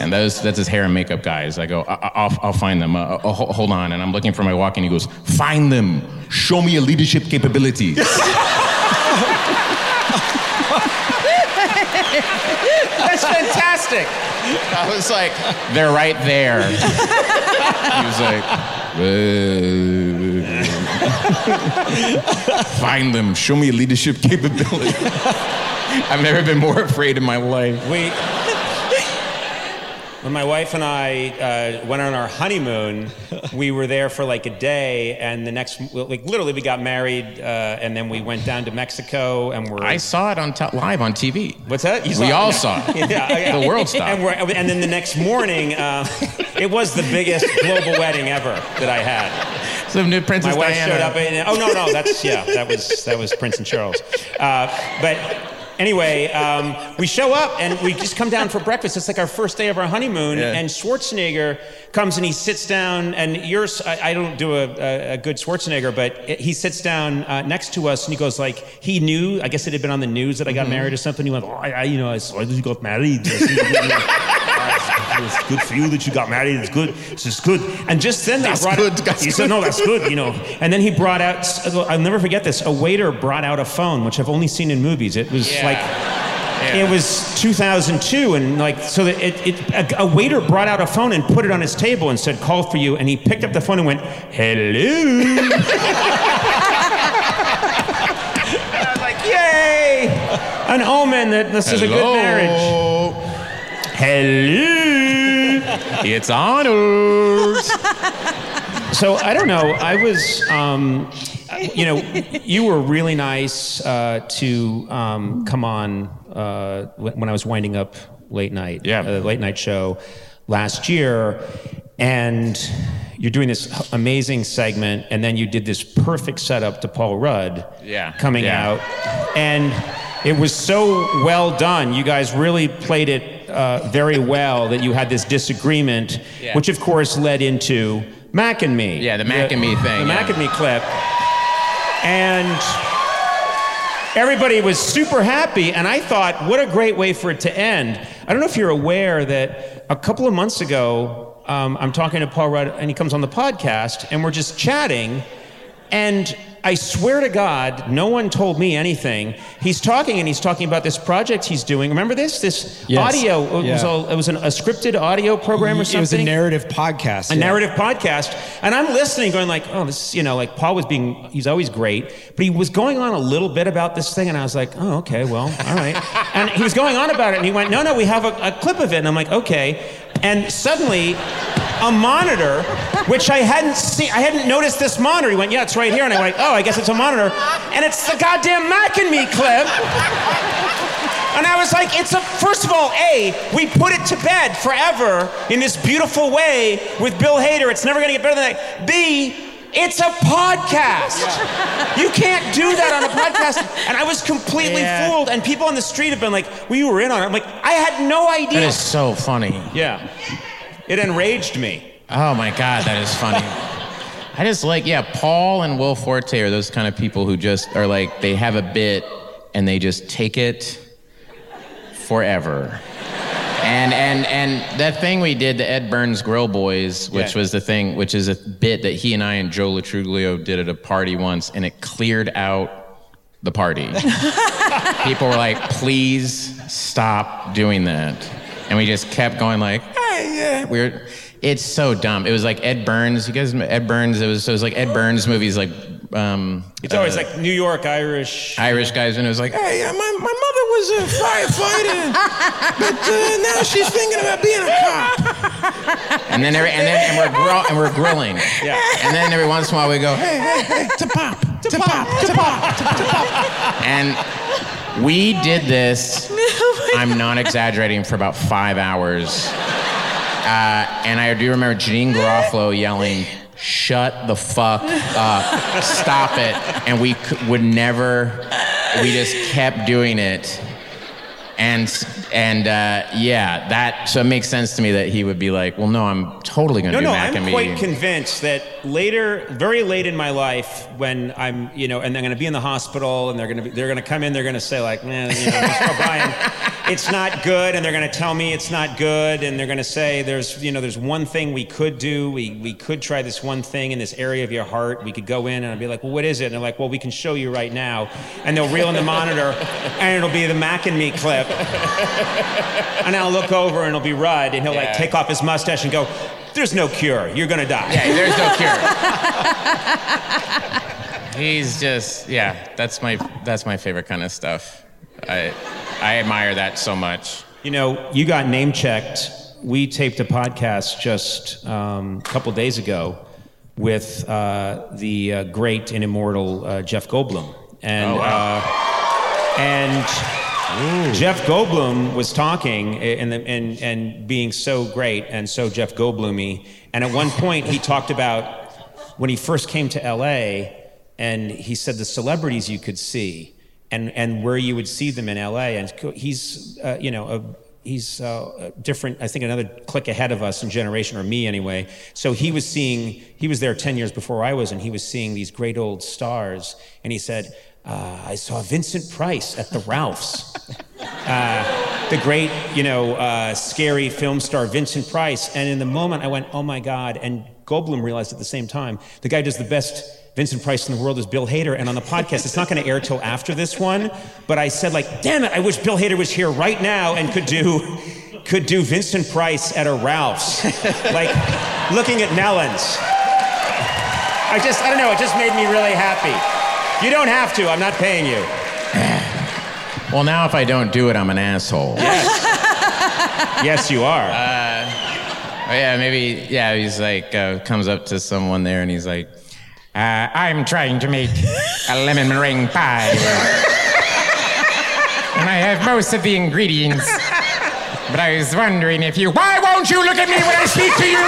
[SPEAKER 7] And those, that's his hair and makeup guys. I go, I- will I'll find them. Uh, uh, hold on. And I'm looking for my walk, and he goes, find them. Show me your leadership capabilities. (laughs)
[SPEAKER 4] That's fantastic.
[SPEAKER 7] I was like, they're right there. he was like, "Uh, find them. Show me your leadership (laughs) capability. I've never been more afraid in my life.
[SPEAKER 4] We, when my wife and I uh, went on our honeymoon, we were there for like a day, and the next, like literally, we got married, uh, and then we went down to Mexico, and we're.
[SPEAKER 7] I saw it on t- live on TV.
[SPEAKER 4] What's that? You
[SPEAKER 7] We
[SPEAKER 4] it?
[SPEAKER 7] all saw it. (laughs)
[SPEAKER 4] Yeah, yeah.
[SPEAKER 7] The world stopped.
[SPEAKER 4] And, we're, and then the next morning, uh, it was the biggest global wedding ever that I had.
[SPEAKER 7] So new Princess
[SPEAKER 4] My wife
[SPEAKER 7] Diana.
[SPEAKER 4] showed up. And, oh no, no, that's yeah, that was that was Prince and Charles. Uh, but anyway, um, we show up and we just come down for breakfast. It's like our first day of our honeymoon,
[SPEAKER 7] Yeah.
[SPEAKER 4] and Schwarzenegger comes and he sits down. And yours, I, I don't do a, a, a good Schwarzenegger, but he sits down uh, next to us and he goes like he knew. I guess it had been on the news that I got married or something. He went, oh, I, I, you know, I saw that you got married. (laughs) It's good for you that you got married. It's good. It's just good. And just then they
[SPEAKER 7] That's
[SPEAKER 4] brought
[SPEAKER 7] good,
[SPEAKER 4] out,
[SPEAKER 7] that's
[SPEAKER 4] he said, no, that's good, you know. And then he brought out, uh, I'll never forget this, a waiter brought out a phone, which I've only seen in movies. It was
[SPEAKER 7] Yeah.
[SPEAKER 4] like, it was 2002, and like, so that it, it a, a waiter brought out a phone and put it on his table and said, call for you. And he picked up the phone and went, hello. (laughs) I was like, yay! An omen that this is a good marriage. Hello.
[SPEAKER 7] It's Arnold.
[SPEAKER 4] So I don't know. I was, um, you know, you were really nice uh, to um, come on uh, when I was winding up late night,
[SPEAKER 7] Yeah.
[SPEAKER 4] uh, late night show last year, and you're doing this amazing segment, and then you did this perfect setup to Paul Rudd,
[SPEAKER 7] Yeah.
[SPEAKER 4] coming
[SPEAKER 7] Yeah.
[SPEAKER 4] out, and it was so well done. You guys really played it uh, very well. That you had this disagreement,
[SPEAKER 7] Yeah.
[SPEAKER 4] which of course led into Mac and Me.
[SPEAKER 7] Yeah, the Mac and Me thing,
[SPEAKER 4] The Mac and Me clip. And everybody was super happy, and I thought, what a great way for it to end. I don't know if you're aware that a couple of months ago, um, I'm talking to Paul Rudd, and he comes on the podcast, and we're just chatting, and I swear to God, no one told me anything. He's talking and he's talking about this project he's doing. Remember this? This
[SPEAKER 6] Yes.
[SPEAKER 4] audio. It was,
[SPEAKER 6] Yeah.
[SPEAKER 4] a, it was an, a scripted audio program or something.
[SPEAKER 6] It was a narrative podcast.
[SPEAKER 4] a
[SPEAKER 6] yeah.
[SPEAKER 4] narrative podcast and i'm listening going like oh this you know like paul was being he's always great but he was going on a little bit about this thing and i was like oh okay well all right (laughs) and he was going on about it and he went no no we have a, a clip of it and i'm like okay and suddenly a monitor which i hadn't seen i hadn't noticed this monitor he went yeah it's right here and i went oh i guess it's a monitor and it's the goddamn mac and me clip and I was like, it's a, first of all, A, we put it to bed forever in this beautiful way with Bill Hader. It's never gonna get better than that. B, it's a podcast. You can't do that on a podcast. And I was completely
[SPEAKER 7] Yeah.
[SPEAKER 4] fooled. And people on the street have been like, well, you were in on it. I'm like, I had no idea.
[SPEAKER 7] That is so funny.
[SPEAKER 4] yeah. It enraged me.
[SPEAKER 7] Oh my God, that is funny. I just like, yeah, Paul and Will Forte are those kind of people who just are like, they have a bit and they just take it forever. And and and that thing we did, the Ed Burns Grill Boys, which
[SPEAKER 4] Yeah.
[SPEAKER 7] was the thing, which is a bit that he and I and Joe Lo Truglio did at a party once, and it cleared out the party. (laughs) People were like, "Please stop doing that," and we just kept going like, "Hey, yeah." We're, it's so dumb. It was like Ed Burns. You guys, Ed Burns. It was so it was like Ed Burns movies, like um,
[SPEAKER 4] It's always
[SPEAKER 7] uh,
[SPEAKER 4] like New York Irish.
[SPEAKER 7] Irish guys, and it was like, hey, yeah, my, my mother was a firefighter, but uh, now she's thinking about being a cop. And then, every, and then, and we're grill, and we're grilling.
[SPEAKER 4] Yeah.
[SPEAKER 7] And then every once in a while we go, hey, hey, hey, to pop, to pop, to pop, to pop. And we did this. I'm not exaggerating for about five hours. Uh, and I do remember Janeane Garofalo yelling, "Shut the fuck up! Stop it!" And we c- would never. We just kept doing it, and and uh, yeah, that so it makes sense to me that he would be like, "Well, no, I'm totally gonna
[SPEAKER 4] No,
[SPEAKER 7] do
[SPEAKER 4] no,
[SPEAKER 7] Mac
[SPEAKER 4] I'm
[SPEAKER 7] and Me."
[SPEAKER 4] quite convinced that later, very late in my life, when I'm, you know, and they're going to be in the hospital, and they're going to be, they're going to come in, they're going to say like, man, you know, Mr. O'Brien, it's not good, and they're going to tell me it's not good, and they're going to say there's, you know, there's one thing we could do, we we could try this one thing in this area of your heart, we could go in, and I'd be like, well, what is it? And they're like, well, we can show you right now, and they'll reel in the monitor, and it'll be the Mac and Me clip, and I'll look over, and it'll be Rudd, and he'll like take off his mustache and go. There's no cure. You're gonna die.
[SPEAKER 7] Yeah, there's no cure. (laughs) He's just yeah. That's my that's my favorite kind of stuff. I I admire that so much.
[SPEAKER 4] You know, you got name checked. We taped a podcast just um, a couple days ago with uh, the uh, great and immortal uh, Jeff Goldblum, and
[SPEAKER 7] Oh, wow.
[SPEAKER 4] uh, and Jeff Goldblum was talking and, and and being so great and so Jeff Goldblumy. And at one point, he talked about when he first came to LA, and he said the celebrities you could see and and where you would see them in LA. And he's uh, you know a, he's uh, different. I think another click ahead of us in generation, or me anyway. So he was seeing. He was there ten years before I was, and he was seeing these great old stars. And he said, uh, "I saw Vincent Price at the Ralphs." (laughs) Uh, the great, you know, uh, scary film star Vincent Price. And in the moment, I went, "Oh my God!" And Goldblum realized at the same time, the guy does the best Vincent Price in the world is Bill Hader. And on the podcast, it's not going to air till after this one. But I said, like, damn it, I wish Bill Hader was here right now and could do could do Vincent Price at a Ralph's, like looking at melons. I just, I don't know, it just made me really happy. You don't have to. I'm not paying you. (sighs)
[SPEAKER 7] Well, now if I don't do it, I'm an asshole.
[SPEAKER 4] Yes, yes you are.
[SPEAKER 7] Oh, yeah, maybe. Yeah, he's like uh, comes up to someone there and he's like, uh, "I'm trying to make a lemon meringue pie, and I have most of the ingredients. But I was wondering if you. Why won't you look at me when I speak to you?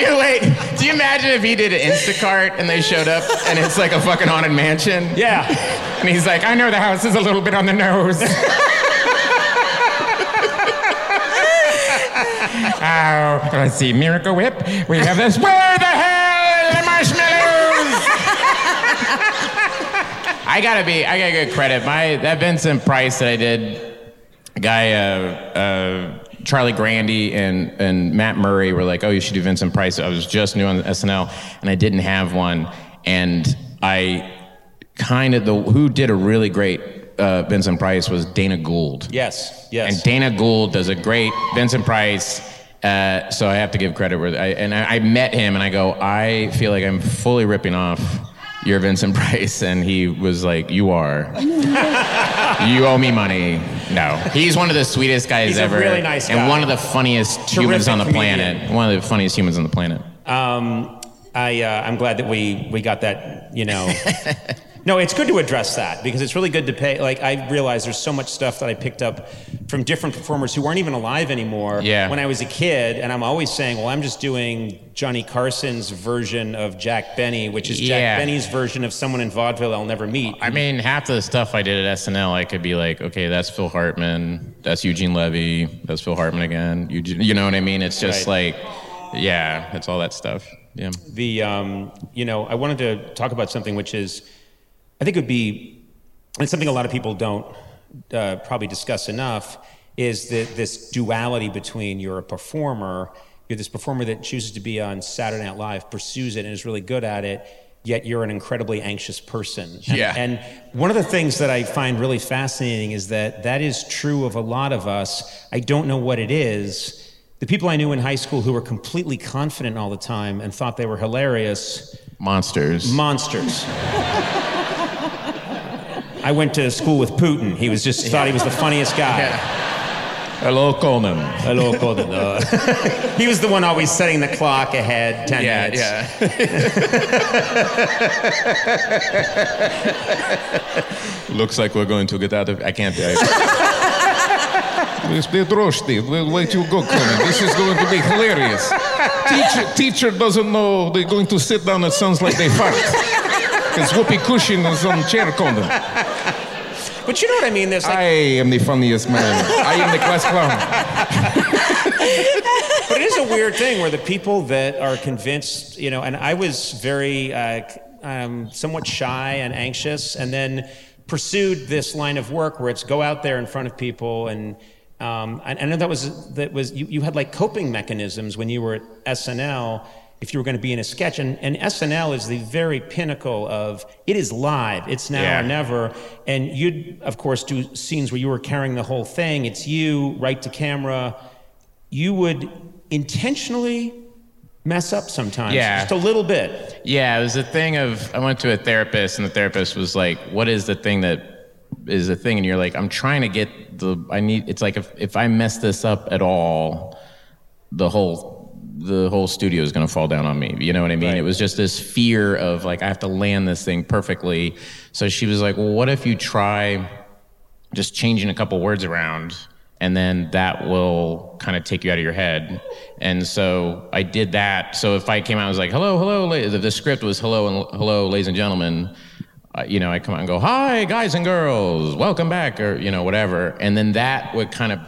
[SPEAKER 7] You wait? Do you imagine if he did an Instacart and they showed up and it's like a fucking haunted mansion?
[SPEAKER 4] yeah.
[SPEAKER 7] And he's like, I know the house is a little bit on the nose. Oh, let's see, Miracle Whip. We have this. Where the hell are the marshmallows? I gotta be. I gotta get credit. My that Vincent Price that I did, guy, uh, uh, Charlie Grandy and and Matt Murray were like, "Oh, you should do Vincent Price." I was just new on SNL, and I didn't have one, and I kind of the who did a really great uh, Vincent Price was Dana Gould.
[SPEAKER 4] Yes, yes.
[SPEAKER 7] And Dana Gould does a great Vincent Price. Uh, so I have to give credit where I, and I, I met him and I go, I feel like I'm fully ripping off your Vincent (laughs) Price, and he was like, "You are. you owe me money." No, he's one of the sweetest guys
[SPEAKER 4] He's a
[SPEAKER 7] ever,
[SPEAKER 4] really nice
[SPEAKER 7] and one of the funniest humans on the
[SPEAKER 4] comedian.
[SPEAKER 7] planet. One of the funniest humans on the planet.
[SPEAKER 4] Um, I, uh, I'm glad that we, we got that, you know. (laughs) no, it's good to address that because it's really good to pay. Like, I realize there's so much stuff that I picked up from different performers who aren't even alive anymore
[SPEAKER 7] Yeah.
[SPEAKER 4] when I was a kid. And I'm always saying, well, I'm just doing Johnny Carson's version of Jack Benny, which is Jack
[SPEAKER 7] Yeah.
[SPEAKER 4] Benny's version of someone in vaudeville I'll never meet.
[SPEAKER 7] I mean, half the stuff I did at SNL, I could be like, okay, that's Phil Hartman, that's Eugene Levy, that's Phil Hartman again. Eugene, you know what I mean? It's just
[SPEAKER 4] Right.
[SPEAKER 7] like, yeah, it's all that stuff. Yeah.
[SPEAKER 4] the um, you know I wanted to talk about something which is I think it would be and something a lot of people don't uh, probably discuss enough is that this duality between you're a performer you're this performer that chooses to be on Saturday Night Live pursues it and is really good at it yet you're an incredibly anxious person and,
[SPEAKER 7] Yeah.
[SPEAKER 4] and one of the things that I find really fascinating is that that is true of a lot of us I don't know what it is the people I knew in high school who were completely confident all the time and thought they were hilarious,
[SPEAKER 7] Monsters.
[SPEAKER 4] monsters. (laughs) I went to school with Putin. He was just thought he was the funniest guy.
[SPEAKER 7] Hello, Conan.
[SPEAKER 4] Hello, Gordon. Uh, (laughs) he was the one always setting the clock ahead 10
[SPEAKER 7] Yeah,
[SPEAKER 4] minutes.
[SPEAKER 7] yeah. (laughs) Looks like we're going to get out of. I can't. I,
[SPEAKER 8] It's Pedroshti. Where, where you go, Conan? This is going to be hilarious. Teacher, teacher doesn't know they're going to sit down. It sounds like they fart. Because Whoopi Cushion is on chair, Conan.
[SPEAKER 4] But you know what I mean? There's like,
[SPEAKER 8] I am the funniest man. I am the class clown.
[SPEAKER 4] but it is a weird thing where the people that are convinced, you know, and I was very uh, um, somewhat shy and anxious, and then pursued this line of work where it's go out there in front of people and. Um, I, I know that was that was you, you had like coping mechanisms when you were at SNL if you were going to be in a sketch and, and SNL is the very pinnacle of it is live it's now
[SPEAKER 7] Yeah.
[SPEAKER 4] or never and you'd of course do scenes where you were carrying the whole thing it's you right to camera you would intentionally mess up sometimes
[SPEAKER 7] Yeah.
[SPEAKER 4] just a little bit
[SPEAKER 7] Yeah, it was a thing of I went to a therapist and the therapist was like, "What is the thing that is the thing?" And you're like, "I'm trying to get the I need." It's like if if I mess this up at all, the whole the whole studio is going to fall down on me. You know what I mean?
[SPEAKER 4] Right.
[SPEAKER 7] It was just this fear of like I have to land this thing perfectly. So she was like, "Well, what if you try just changing a couple words around?" And then that will kind of take you out of your head. And so I did that. So if I came out and was like, hello, hello, the, the script was hello and hello, ladies and gentlemen, uh, you know, I come out and go, hi, guys and girls, welcome back, or, you know, whatever. And then that would kind of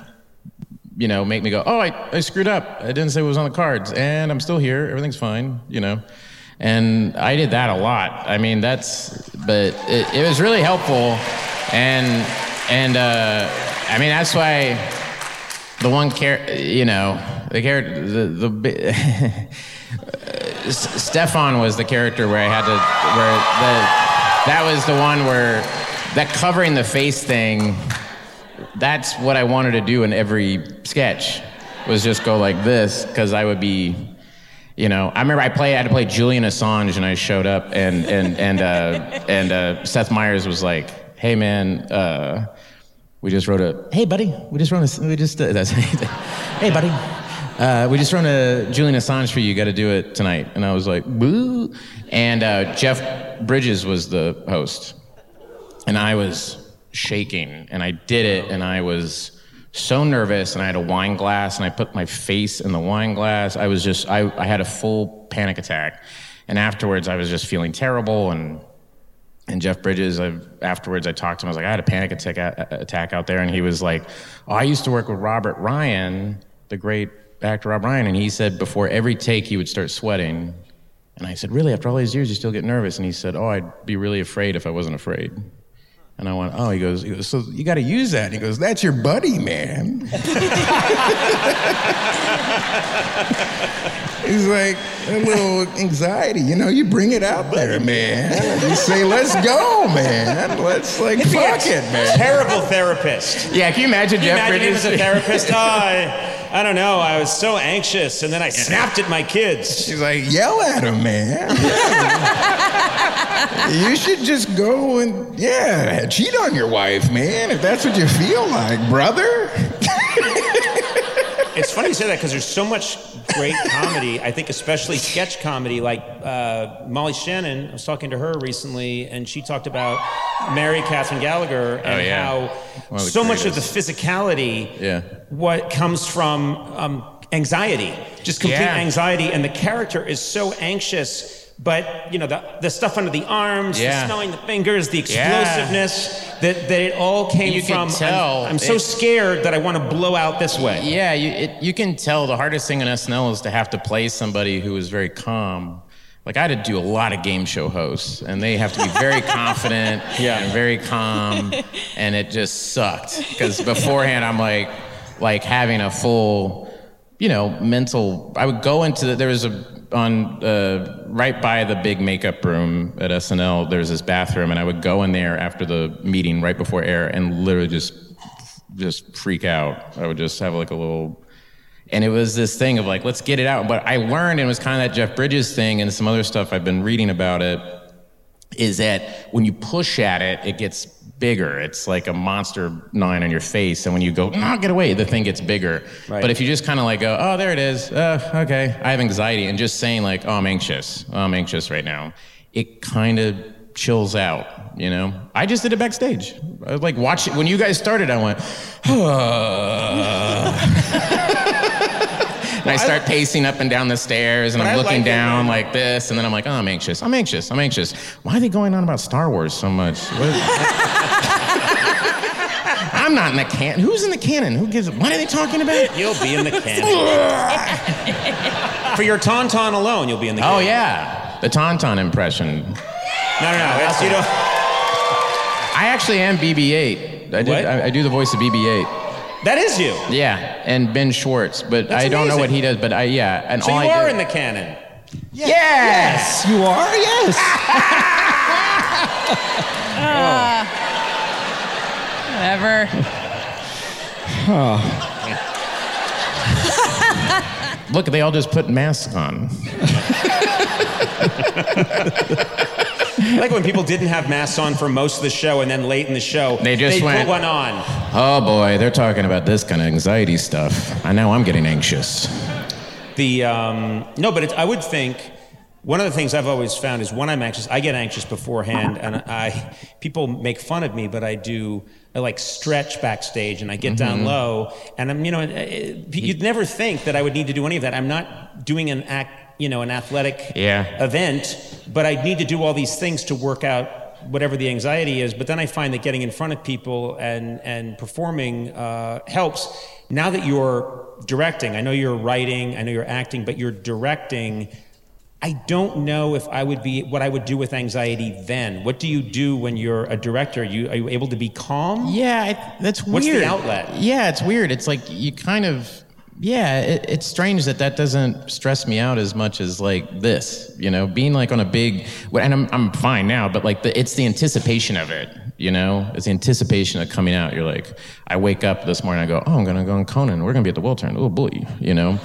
[SPEAKER 7] you know, make me go, oh, I, I screwed up. I didn't say it was on the cards, and I'm still here. Everything's fine, you know. And I did that a lot. I mean, that's, but it, it was really helpful, and and uh, I mean that's why the one care, you know, the character, the the. (laughs) Stefon was the character where I had to, where the, that was the one where that covering the face thing that's what I wanted to do in every sketch was just go like this because I would be, you know. I remember I play I had to play Julian Assange and I showed up and and and uh, and uh, Seth Meyers was like, "Hey man, uh, we just wrote a hey buddy, we just wrote a we just uh, (laughs) that's hey buddy." Uh, we just wrote a Julian Assange for you. You got to do it tonight. And I was like, boo. And uh, Jeff Bridges was the host and I was shaking and I did it and I was so nervous and I had a wine glass and I put my face in the wine glass. I was just I, I had a full panic attack. And afterwards I was just feeling terrible and and Jeff Bridges, I, afterwards I talked to him. I was like, I had a panic attack, uh, uh, attack out there, and he was like, "Oh, I used to work with Robert Ryan, the great actor Rob Ryan, and he said before every take he would start sweating." And I said, "Really? After all these years, you still get nervous?" And he said, "Oh, I'd be really afraid if I wasn't afraid." And I went, oh, he goes, he goes so you got to use that. And he goes, that's your buddy, man. (laughs) He's like, a little anxiety, you know, you bring it out there, man. You say, let's go, man. Let's like,
[SPEAKER 4] He'd
[SPEAKER 7] fuck it, man.
[SPEAKER 4] Terrible therapist.
[SPEAKER 7] Yeah, can you imagine
[SPEAKER 4] Can you
[SPEAKER 7] Jeff
[SPEAKER 4] imagine him as a therapist? (laughs) Oh, I, I don't know. I was so anxious, and then I snapped at my kids.
[SPEAKER 7] She's like, yell at him, man. (laughs) you should just go and, yeah, cheat on your wife, man, if that's what you feel like, brother. (laughs)
[SPEAKER 4] It's funny you say that because there's so much great comedy. I think especially sketch comedy. Like uh, Molly Shannon, I was talking to her recently, and she talked about Mary Catherine Gallagher and
[SPEAKER 7] Oh, yeah.
[SPEAKER 4] how
[SPEAKER 7] One of the
[SPEAKER 4] so much of the physicality,
[SPEAKER 7] Yeah.
[SPEAKER 4] What comes from um, anxiety, just complete
[SPEAKER 7] Yeah.
[SPEAKER 4] anxiety, and the character is so anxious. But you know the, the stuff under the arms,
[SPEAKER 7] Yeah.
[SPEAKER 4] the smelling the fingers, the
[SPEAKER 7] Yeah.
[SPEAKER 4] explosiveness that, that it all came
[SPEAKER 7] You can
[SPEAKER 4] from. I'm- I'm, so scared that I want to blow out this way.
[SPEAKER 7] Yeah, you, it, you can tell the hardest thing on SNL is to have to play somebody who is very calm. Like I had to do a lot of game show hosts, and they have to be very (laughs) confident
[SPEAKER 4] Yeah.
[SPEAKER 7] and very calm, and it just sucked because beforehand I'm like, like having a full, you know, mental. I would go into the, there was a on uh, right by the big makeup room at SNL. There's this bathroom, and I would go in there after the meeting right before air and literally just just freak out. I would just have like a little, and it was this thing of like, let's get it out. But I learned, and it was kind of that Jeff Bridges thing and some other stuff I've been reading about it, is that when you push at it, it gets bigger. It's like a monster gnawing on your face. And when you go, no, get away, the thing gets bigger.
[SPEAKER 4] Right.
[SPEAKER 7] But if you just kind of like go, oh, there it is. Uh, okay. I have anxiety. And just saying like, oh, I'm anxious. Oh, I'm anxious right now. It kind of chills out, you know? I just did it backstage. I was like, watch it. When you guys started, I went, (sighs) (sighs) (laughs) And I start pacing up and down the stairs, and I'm looking
[SPEAKER 4] like
[SPEAKER 7] down
[SPEAKER 4] when-
[SPEAKER 7] like this, and then I'm like, oh, I'm anxious. I'm anxious. I'm anxious. Why are they going on about Star Wars so much? What- (laughs) I'm not in the canon. Who's in the canon? Who gives? What are they talking about?
[SPEAKER 4] You'll be in the canon. (laughs) For your tauntaun alone, you'll be in the
[SPEAKER 7] Oh yeah, the Tauntaun impression.
[SPEAKER 4] No, no, no. It's, you don't.
[SPEAKER 7] I actually am BB-8. I, did,
[SPEAKER 4] What?
[SPEAKER 7] I, I do the voice of BB-8.
[SPEAKER 4] That is you.
[SPEAKER 7] Yeah, and Ben Schwartz, but
[SPEAKER 4] That's
[SPEAKER 7] I don't know what he does. But I yeah, and
[SPEAKER 4] So
[SPEAKER 7] all
[SPEAKER 4] you
[SPEAKER 7] I
[SPEAKER 4] are
[SPEAKER 7] do-
[SPEAKER 4] in the canon.
[SPEAKER 6] Yes, you are. Yes. (laughs)
[SPEAKER 5] Whatever.
[SPEAKER 7] Look, they all just put masks on. (laughs)
[SPEAKER 4] I like when people didn't have masks on for most of the show, and then late in the show,
[SPEAKER 7] They just
[SPEAKER 4] put
[SPEAKER 7] went-
[SPEAKER 4] one on.
[SPEAKER 7] Oh boy, they're talking about this kind of anxiety stuff. I know I'm getting anxious.
[SPEAKER 4] The um, no, but it's, I would think one of the things I've always found is when I'm anxious, I get anxious beforehand, and I people make fun of me, but I do I like stretch backstage and I get
[SPEAKER 7] Mm-hmm.
[SPEAKER 4] down low, and I'm you know it- you'd never think that I would need to do any of that. I'm not doing an act, you know, an athletic
[SPEAKER 7] Yeah.
[SPEAKER 4] event, but I need to do all these things to work out whatever the anxiety is. But then I find that getting in front of people and and performing uh, helps. Now that you're directing, I know you're writing, I know you're acting, but you're directing. I don't know if I would be what I would do with anxiety then. What do you do when you're a director? You are you able to be calm?
[SPEAKER 7] Yeah, I, that's
[SPEAKER 4] What's the outlet?
[SPEAKER 7] Yeah, it's weird. It's like you kind of. Yeah, it, it's strange that that doesn't stress me out as much as like this. You know, being like on a big. And I'm I'm fine now, but like the it's the anticipation of it. You know, it's the anticipation of coming out. You're like, I wake up this morning, I go, oh, I'm gonna go on Conan. We're gonna be at the Wiltern. Oh boy, you know,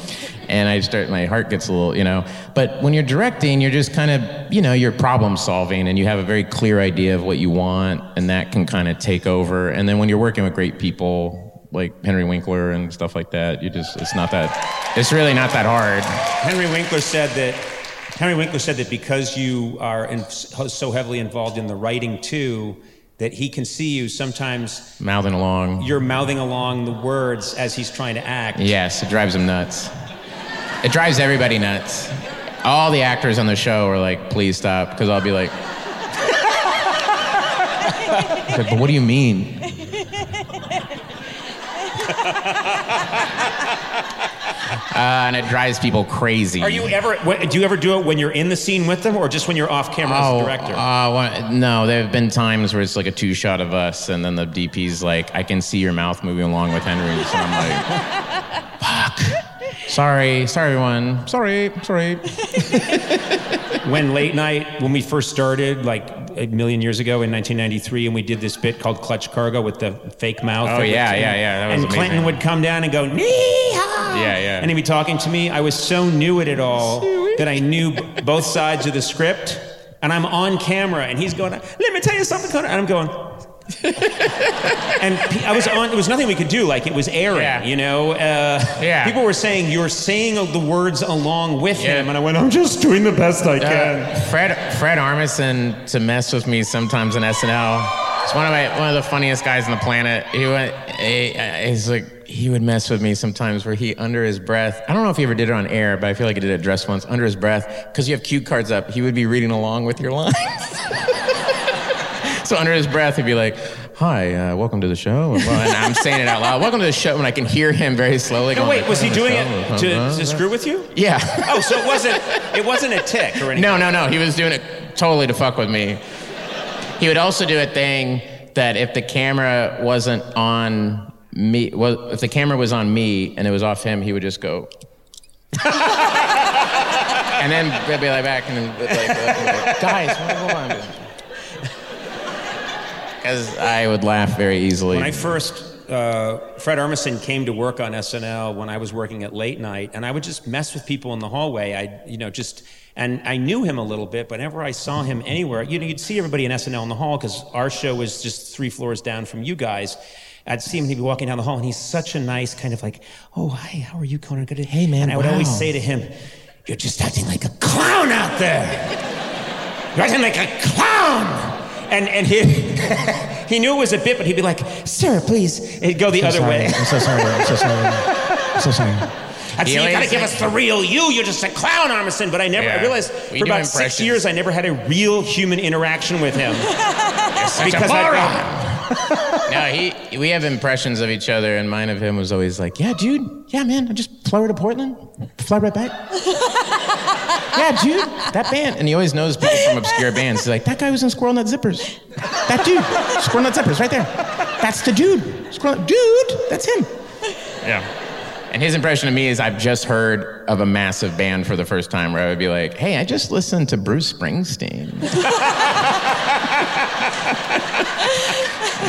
[SPEAKER 7] and I start. My heart gets a little, you know. But when you're directing, you're just kind of, you know, you're problem solving, and you have a very clear idea of what you want, and that can kind of take over. And then when you're working with great people like Henry Winkler and stuff like that, you just it's not that. It's really not that hard.
[SPEAKER 4] Henry Winkler said that Henry Winkler said that because you are in, so heavily involved in the writing too, that he can see you sometimes
[SPEAKER 7] Mouthing along.
[SPEAKER 4] you're mouthing along the words as he's trying to act.
[SPEAKER 7] Yes, it drives him nuts. It drives everybody nuts. All the actors on the show are like, please stop, because I'll be like, (laughs) like, but what do you mean? (laughs) and it drives people crazy.
[SPEAKER 4] Are you ever? Do you ever do it when you're in the scene with them, or just when you're off camera as a director?
[SPEAKER 7] Uh, well, no, there have been times where it's like a two shot of us, and then the DP's like, I can see your mouth moving along with Henry. So I'm like, (laughs) fuck. Sorry, sorry, everyone. Sorry, sorry. (laughs)
[SPEAKER 4] when late night, when we first started, like a million years ago in 1993, and we did this bit called Clutch Cargo with the fake mouth.
[SPEAKER 7] Oh, yeah, yeah, yeah,
[SPEAKER 4] and
[SPEAKER 7] amazing.
[SPEAKER 4] Clinton would come down and go, Nee-haw!
[SPEAKER 7] Yeah, yeah.
[SPEAKER 4] And he'd be talking to me. I was so new at it all that I knew both sides of the script. And I'm on camera, and he's going, Let me tell you something, Conan. And I'm going, (laughs) and I was on. There was nothing we could do. Like it was airing,
[SPEAKER 7] Yeah.
[SPEAKER 4] you know. Uh,
[SPEAKER 7] Yeah.
[SPEAKER 4] People were saying you're saying the words along with
[SPEAKER 7] Yeah.
[SPEAKER 4] him, and I went, I'm just doing the best I can.
[SPEAKER 7] Uh, Fred Fred Armisen to mess with me sometimes in SNL. He's one of my one of the funniest guys on the planet. He went, he, he's like he would mess with me sometimes where he under his breath. I don't know if he ever did it on air, but I feel like he did it dressed once under his breath because you have cue cards up. He would be reading along with your lines. (laughs) so under his breath, he'd be like. Hi, uh, welcome to the show. And I'm saying it out loud. Welcome to the show, and I can hear him very slowly.
[SPEAKER 4] No,
[SPEAKER 7] going,
[SPEAKER 4] wait, was he doing it to, to screw with you?
[SPEAKER 7] Yeah.
[SPEAKER 4] Oh, so it wasn't it wasn't a tick or anything.
[SPEAKER 7] No, no, no. He was doing it totally to fuck with me. He would also do a thing that if the camera wasn't on me, well, if the camera was on me and it was off him, he would just go. (laughs) and then they'd be like back and then like, guys, hold on. Because I would laugh very easily.
[SPEAKER 4] When I first, uh, Fred Armisen came to work on SNL when I was working at late night, and I would just mess with people in the hallway. I, you know, just, and I knew him a little bit, but whenever I saw him anywhere, you know, you'd see everybody in SNL in the hall because our show was just three floors down from you guys. I'd see him, he'd be walking down the hall, and he's such a nice kind of like, oh, hi, how are you, Conan? Good. Hey, man. And I would
[SPEAKER 9] wow.
[SPEAKER 4] always say to him, you're just acting like a clown out there. You're acting like a clown. And, and he, (laughs) he knew it was a bit, but he'd be like, sir, please. He'd go the other way.
[SPEAKER 6] I'm so sorry. I'm so sorry. (laughs) I'm so sorry.
[SPEAKER 4] I'd say,
[SPEAKER 7] He
[SPEAKER 4] you gotta give us the real you. You're just a clown, Armisen. But I never, I realized
[SPEAKER 7] We
[SPEAKER 4] for about six years, I never had a real human interaction with him. (laughs)
[SPEAKER 7] such a
[SPEAKER 4] because
[SPEAKER 7] moron.
[SPEAKER 4] I,
[SPEAKER 7] no, he. We have impressions of each other, and mine of him was always like, "Yeah, dude. Yeah, man. I just fly right to Portland, fly right back. Yeah, dude. That band." And he always knows people from obscure bands. He's like, "That guy was in Squirrel Nut Zippers. That dude, Squirrel Nut Zippers, right there. That's the dude. Squirrel, dude. That's him." Yeah. And his impression of me is I've just heard of a massive band for the first time where I would be like, hey, I just listened to Bruce Springsteen. and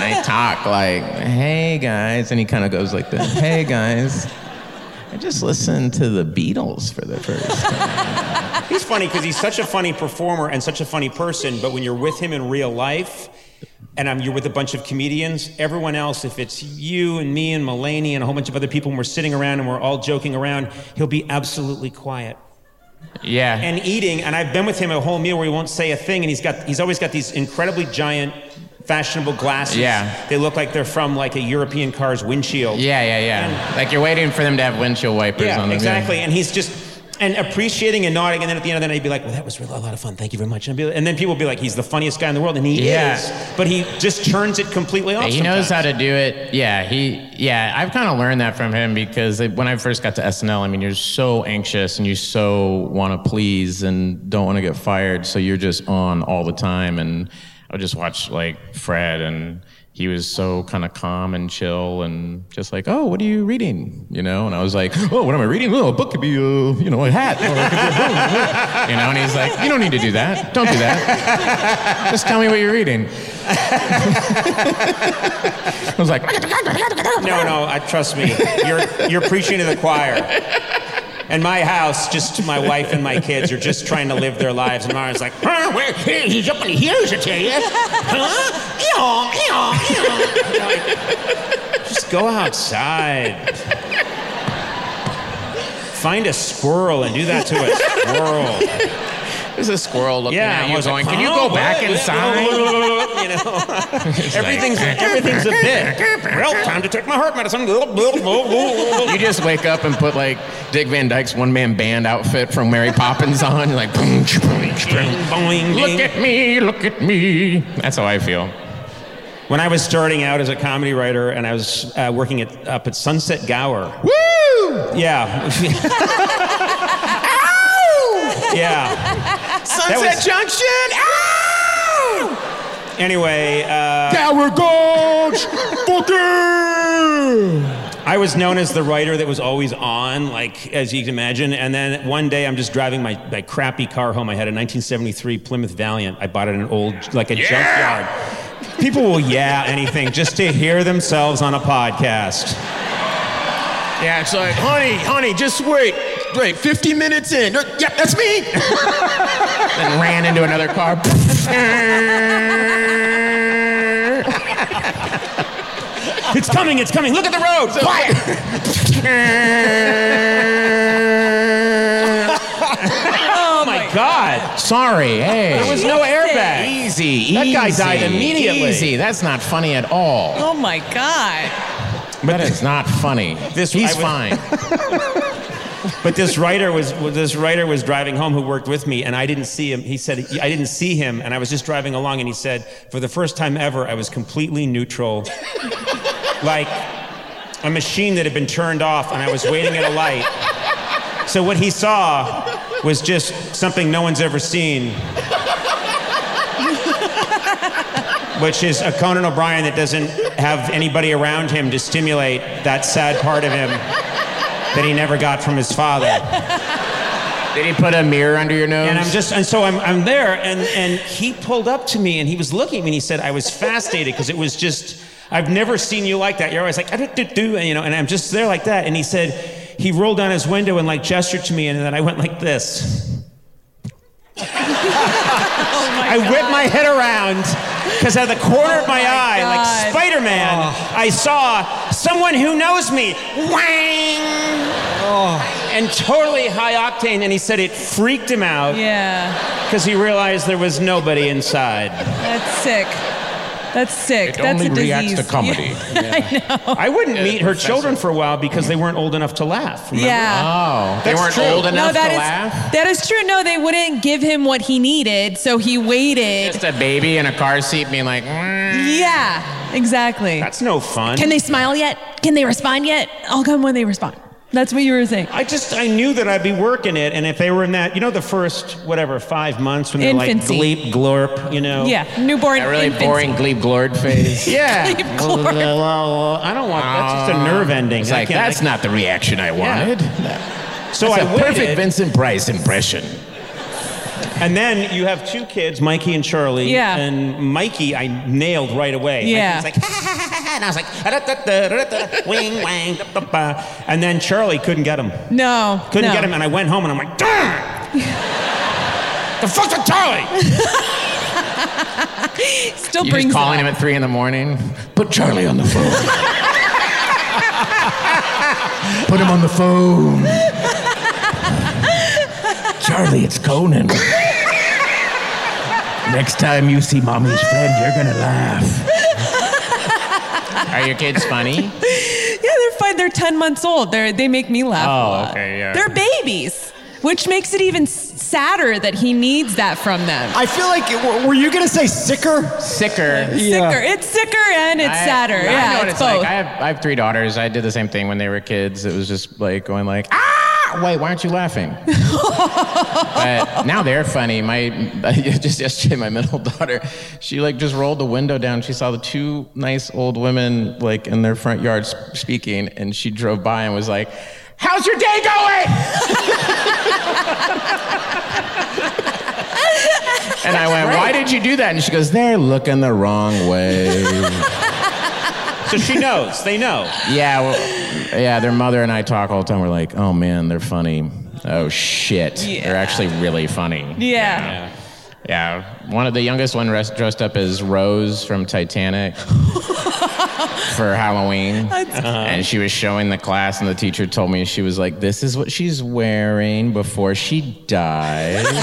[SPEAKER 7] I talk like, hey guys, and he kind of goes like this, hey guys, I just listened to the Beatles for the first time.
[SPEAKER 4] He's funny because he's such a funny performer and such a funny person. But when you're with him in real life, and um, you're with a bunch of comedians, everyone else, if it's you and me and Mulaney and a whole bunch of other people, and we're sitting around and we're all joking around, he'll be absolutely quiet.
[SPEAKER 7] Yeah.
[SPEAKER 4] and eating. And I've been with him a whole meal where he won't say a thing, and he's got he's always got these incredibly giant, fashionable glasses.
[SPEAKER 7] Yeah.
[SPEAKER 4] they look like they're from like a European car's windshield.
[SPEAKER 7] yeah, yeah, yeah. like you're waiting for them to have windshield wipers
[SPEAKER 4] Yeah,
[SPEAKER 7] on them.
[SPEAKER 4] exactly. And he's just and appreciating and nodding, and then at the end of the night, he'd be like, "Well, that was really a lot of fun. Thank you very much." And, and then people would be like, "He's the funniest guy in the world," and he
[SPEAKER 7] Yeah.
[SPEAKER 4] is. But he just turns it completely off.
[SPEAKER 7] He knows how to do it. Yeah, he. Yeah, I've kind of learned that from him because when I first got to SNL, I mean, you're so anxious and you so want to please and don't want to get fired, so you're just on all the time. And I would just watch like Fred, and he was so kind of calm and chill and just like, oh, what are you reading? You know? And I was like, oh, what am I reading? Oh, a book could be a, you know, a hat. A you know? And he's like, you don't need to do that. Don't do that. Just tell me what you're reading. (laughs) I was like,
[SPEAKER 4] No, no, I, trust me. You're you're preaching to the choir. And my house, just my wife and my kids are just trying to live their lives. And Mara's like,
[SPEAKER 9] Huh? Where? Here, he's up in the hills, I tell you. Huh? Eeyore, eeyore, eeyore.
[SPEAKER 4] just go outside. Find a squirrel and do that to a squirrel.
[SPEAKER 7] There's a squirrel looking
[SPEAKER 4] Yeah,
[SPEAKER 7] at you going,
[SPEAKER 4] like,
[SPEAKER 7] can you
[SPEAKER 4] "Huh?
[SPEAKER 7] go back
[SPEAKER 4] What?
[SPEAKER 7] inside? (laughs) (laughs)
[SPEAKER 4] you know, everything's everything's a bit. Well, time to take my heart medicine. (laughs)
[SPEAKER 7] You just wake up and put like Dick Van Dyke's one man band outfit from Mary Poppins on. You're like, boom, boom,
[SPEAKER 4] Boing,
[SPEAKER 7] look at me, look at me. That's how I feel.
[SPEAKER 4] When I was starting out as a comedy writer and I was uh, working at, up at Sunset Gower,
[SPEAKER 7] Woo!
[SPEAKER 4] Yeah. yeah.
[SPEAKER 9] Sunset
[SPEAKER 4] was-
[SPEAKER 9] Junction. Ow!
[SPEAKER 4] Anyway, uh,
[SPEAKER 9] Tower Gorge.
[SPEAKER 4] I was known as the writer that was always on, like as you can imagine. And then one day I'm just driving my, my crappy car home. I had a 1973 Plymouth Valiant. I bought it in an old, like a junkyard. People will yeah anything just to hear themselves on a podcast.
[SPEAKER 9] Yeah, it's like, honey, honey, just wait. Wait, 50 minutes in. Yep, that's me. (laughs)
[SPEAKER 7] Then ran into another car.
[SPEAKER 4] It's coming, it's coming. Look at the road. Quiet. oh my God.
[SPEAKER 7] Sorry, hey.
[SPEAKER 4] There was no airbag.
[SPEAKER 7] Easy, easy.
[SPEAKER 4] That guy died immediately.
[SPEAKER 7] Easy. That's not funny at all.
[SPEAKER 5] Oh my God.
[SPEAKER 7] But That is not funny.
[SPEAKER 4] This-
[SPEAKER 7] He's
[SPEAKER 4] I
[SPEAKER 7] fine. (laughs)
[SPEAKER 4] But this writer was this writer was driving home who worked with me, and I didn't see him. He said I didn't see him, and I was just driving along, and he said, for the first time ever, I was completely neutral, like a machine that had been turned off, and I was waiting at a light. So what he saw was just something no one's ever seen. Which is a Conan O'Brien that doesn't have anybody around him to stimulate that sad part of him that he never got from his father.
[SPEAKER 7] Did he put a mirror under your nose?
[SPEAKER 4] And I'm just, and so I'm, I'm there, and, and he pulled up to me and he was looking at me and he said, I was fascinated because it was just, I've never seen you like that. You're always like, "Ah, do, do, do," and, you know, and I'm just there like that. And he said, he rolled down his window and like gestured to me, and then I went like this. (laughs) I whipped my head around because out of the corner of my, eye,
[SPEAKER 5] God.
[SPEAKER 4] like Spider Man, I saw someone who knows me. Wang! And totally high octane, and he said it freaked him out
[SPEAKER 5] Yeah.
[SPEAKER 4] because he realized there was nobody inside.
[SPEAKER 5] That's sick. That's sick.
[SPEAKER 7] It
[SPEAKER 5] That's
[SPEAKER 7] only
[SPEAKER 5] a disease.
[SPEAKER 7] reacts to (laughs) comedy.
[SPEAKER 4] I know. I wouldn't meet her children for a while because they weren't old enough to laugh. remember?
[SPEAKER 5] Yeah.
[SPEAKER 7] Oh, they weren't
[SPEAKER 4] true.
[SPEAKER 7] old
[SPEAKER 5] No,
[SPEAKER 7] enough
[SPEAKER 5] that
[SPEAKER 7] to
[SPEAKER 5] is
[SPEAKER 7] laugh.
[SPEAKER 5] that is true. No, they wouldn't give him what he needed, so he waited.
[SPEAKER 7] Just a baby in a car seat being like, "Mm."
[SPEAKER 5] Yeah, exactly.
[SPEAKER 4] That's no fun.
[SPEAKER 5] Can they smile yet? Can they respond yet? I'll come when they respond. That's what you were saying.
[SPEAKER 4] I just I knew that I'd be working it, and if they were in that, you know, the first whatever five months when they're
[SPEAKER 5] Infancy.
[SPEAKER 4] like bleep glorp, you know.
[SPEAKER 5] Yeah, newborn.
[SPEAKER 7] that really
[SPEAKER 5] infancy.
[SPEAKER 7] boring gleep glord phase. (laughs)
[SPEAKER 4] Yeah.
[SPEAKER 5] Bleep
[SPEAKER 4] Well,
[SPEAKER 5] glorp.
[SPEAKER 4] I don't want. That. That's just a uh, nerve ending.
[SPEAKER 7] It's like,
[SPEAKER 4] can't-
[SPEAKER 7] that's not the reaction I wanted. (laughs)
[SPEAKER 4] So
[SPEAKER 7] That's
[SPEAKER 4] I
[SPEAKER 7] a perfect Vincent Price impression.
[SPEAKER 4] And then you have two kids, Mikey and Charlie.
[SPEAKER 5] Yeah.
[SPEAKER 4] And Mikey, I nailed right away.
[SPEAKER 5] Yeah.
[SPEAKER 4] Mikey was like, (laughs) and I was like, "Da-da-da-da-da-da, wing wang, da, ba, ba." and then Charlie couldn't get him.
[SPEAKER 5] No,
[SPEAKER 4] Couldn't
[SPEAKER 5] no.
[SPEAKER 4] get him, and I went home, and I'm like, darn. the fuck's with Charlie? (laughs)
[SPEAKER 5] Still
[SPEAKER 7] You
[SPEAKER 5] brings
[SPEAKER 7] just calling him at three in the morning. Put Charlie on the phone. (laughs) Put him on the phone. Charlie, it's Conan. Next time you see mommy's friend, you're gonna laugh. Are your kids funny?
[SPEAKER 5] Yeah, they're fine. They're 10 months old. They're, they make me laugh. a
[SPEAKER 7] Oh,
[SPEAKER 5] lot.
[SPEAKER 7] okay, yeah.
[SPEAKER 5] They're babies, which makes it even sadder that he needs that from them.
[SPEAKER 6] I feel like, w- were you going to say sicker?
[SPEAKER 7] Sicker.
[SPEAKER 6] Yeah.
[SPEAKER 5] Sicker. It's sicker and it's
[SPEAKER 7] I-
[SPEAKER 5] sadder.
[SPEAKER 7] I
[SPEAKER 5] yeah,
[SPEAKER 7] know what
[SPEAKER 5] it's,
[SPEAKER 7] it's
[SPEAKER 5] both.
[SPEAKER 7] like. I have, I have three daughters. I did the same thing when they were kids. It was just like going like, ah! (laughs) Wait, why aren't you laughing? but now they're funny. My (laughs) just yesterday, my middle (laughs) daughter, she like just rolled the window down. She saw the two nice old women like in their front yard speaking, and she drove by and was like, "How's your day going?" and I went, "Why did you do that?" And she goes, "They're looking the wrong way."
[SPEAKER 4] So she knows. They know.
[SPEAKER 7] Yeah, well, yeah. Their mother and I talk all the time. We're like, oh man, they're funny. Oh shit, they're actually really funny.
[SPEAKER 5] yeah.
[SPEAKER 7] Yeah, one of the youngest one res- dressed up as Rose from Titanic (laughs) for Halloween, uh-huh. and she was showing the class, and the teacher told me she was like, "This is what she's wearing before she dies." (laughs)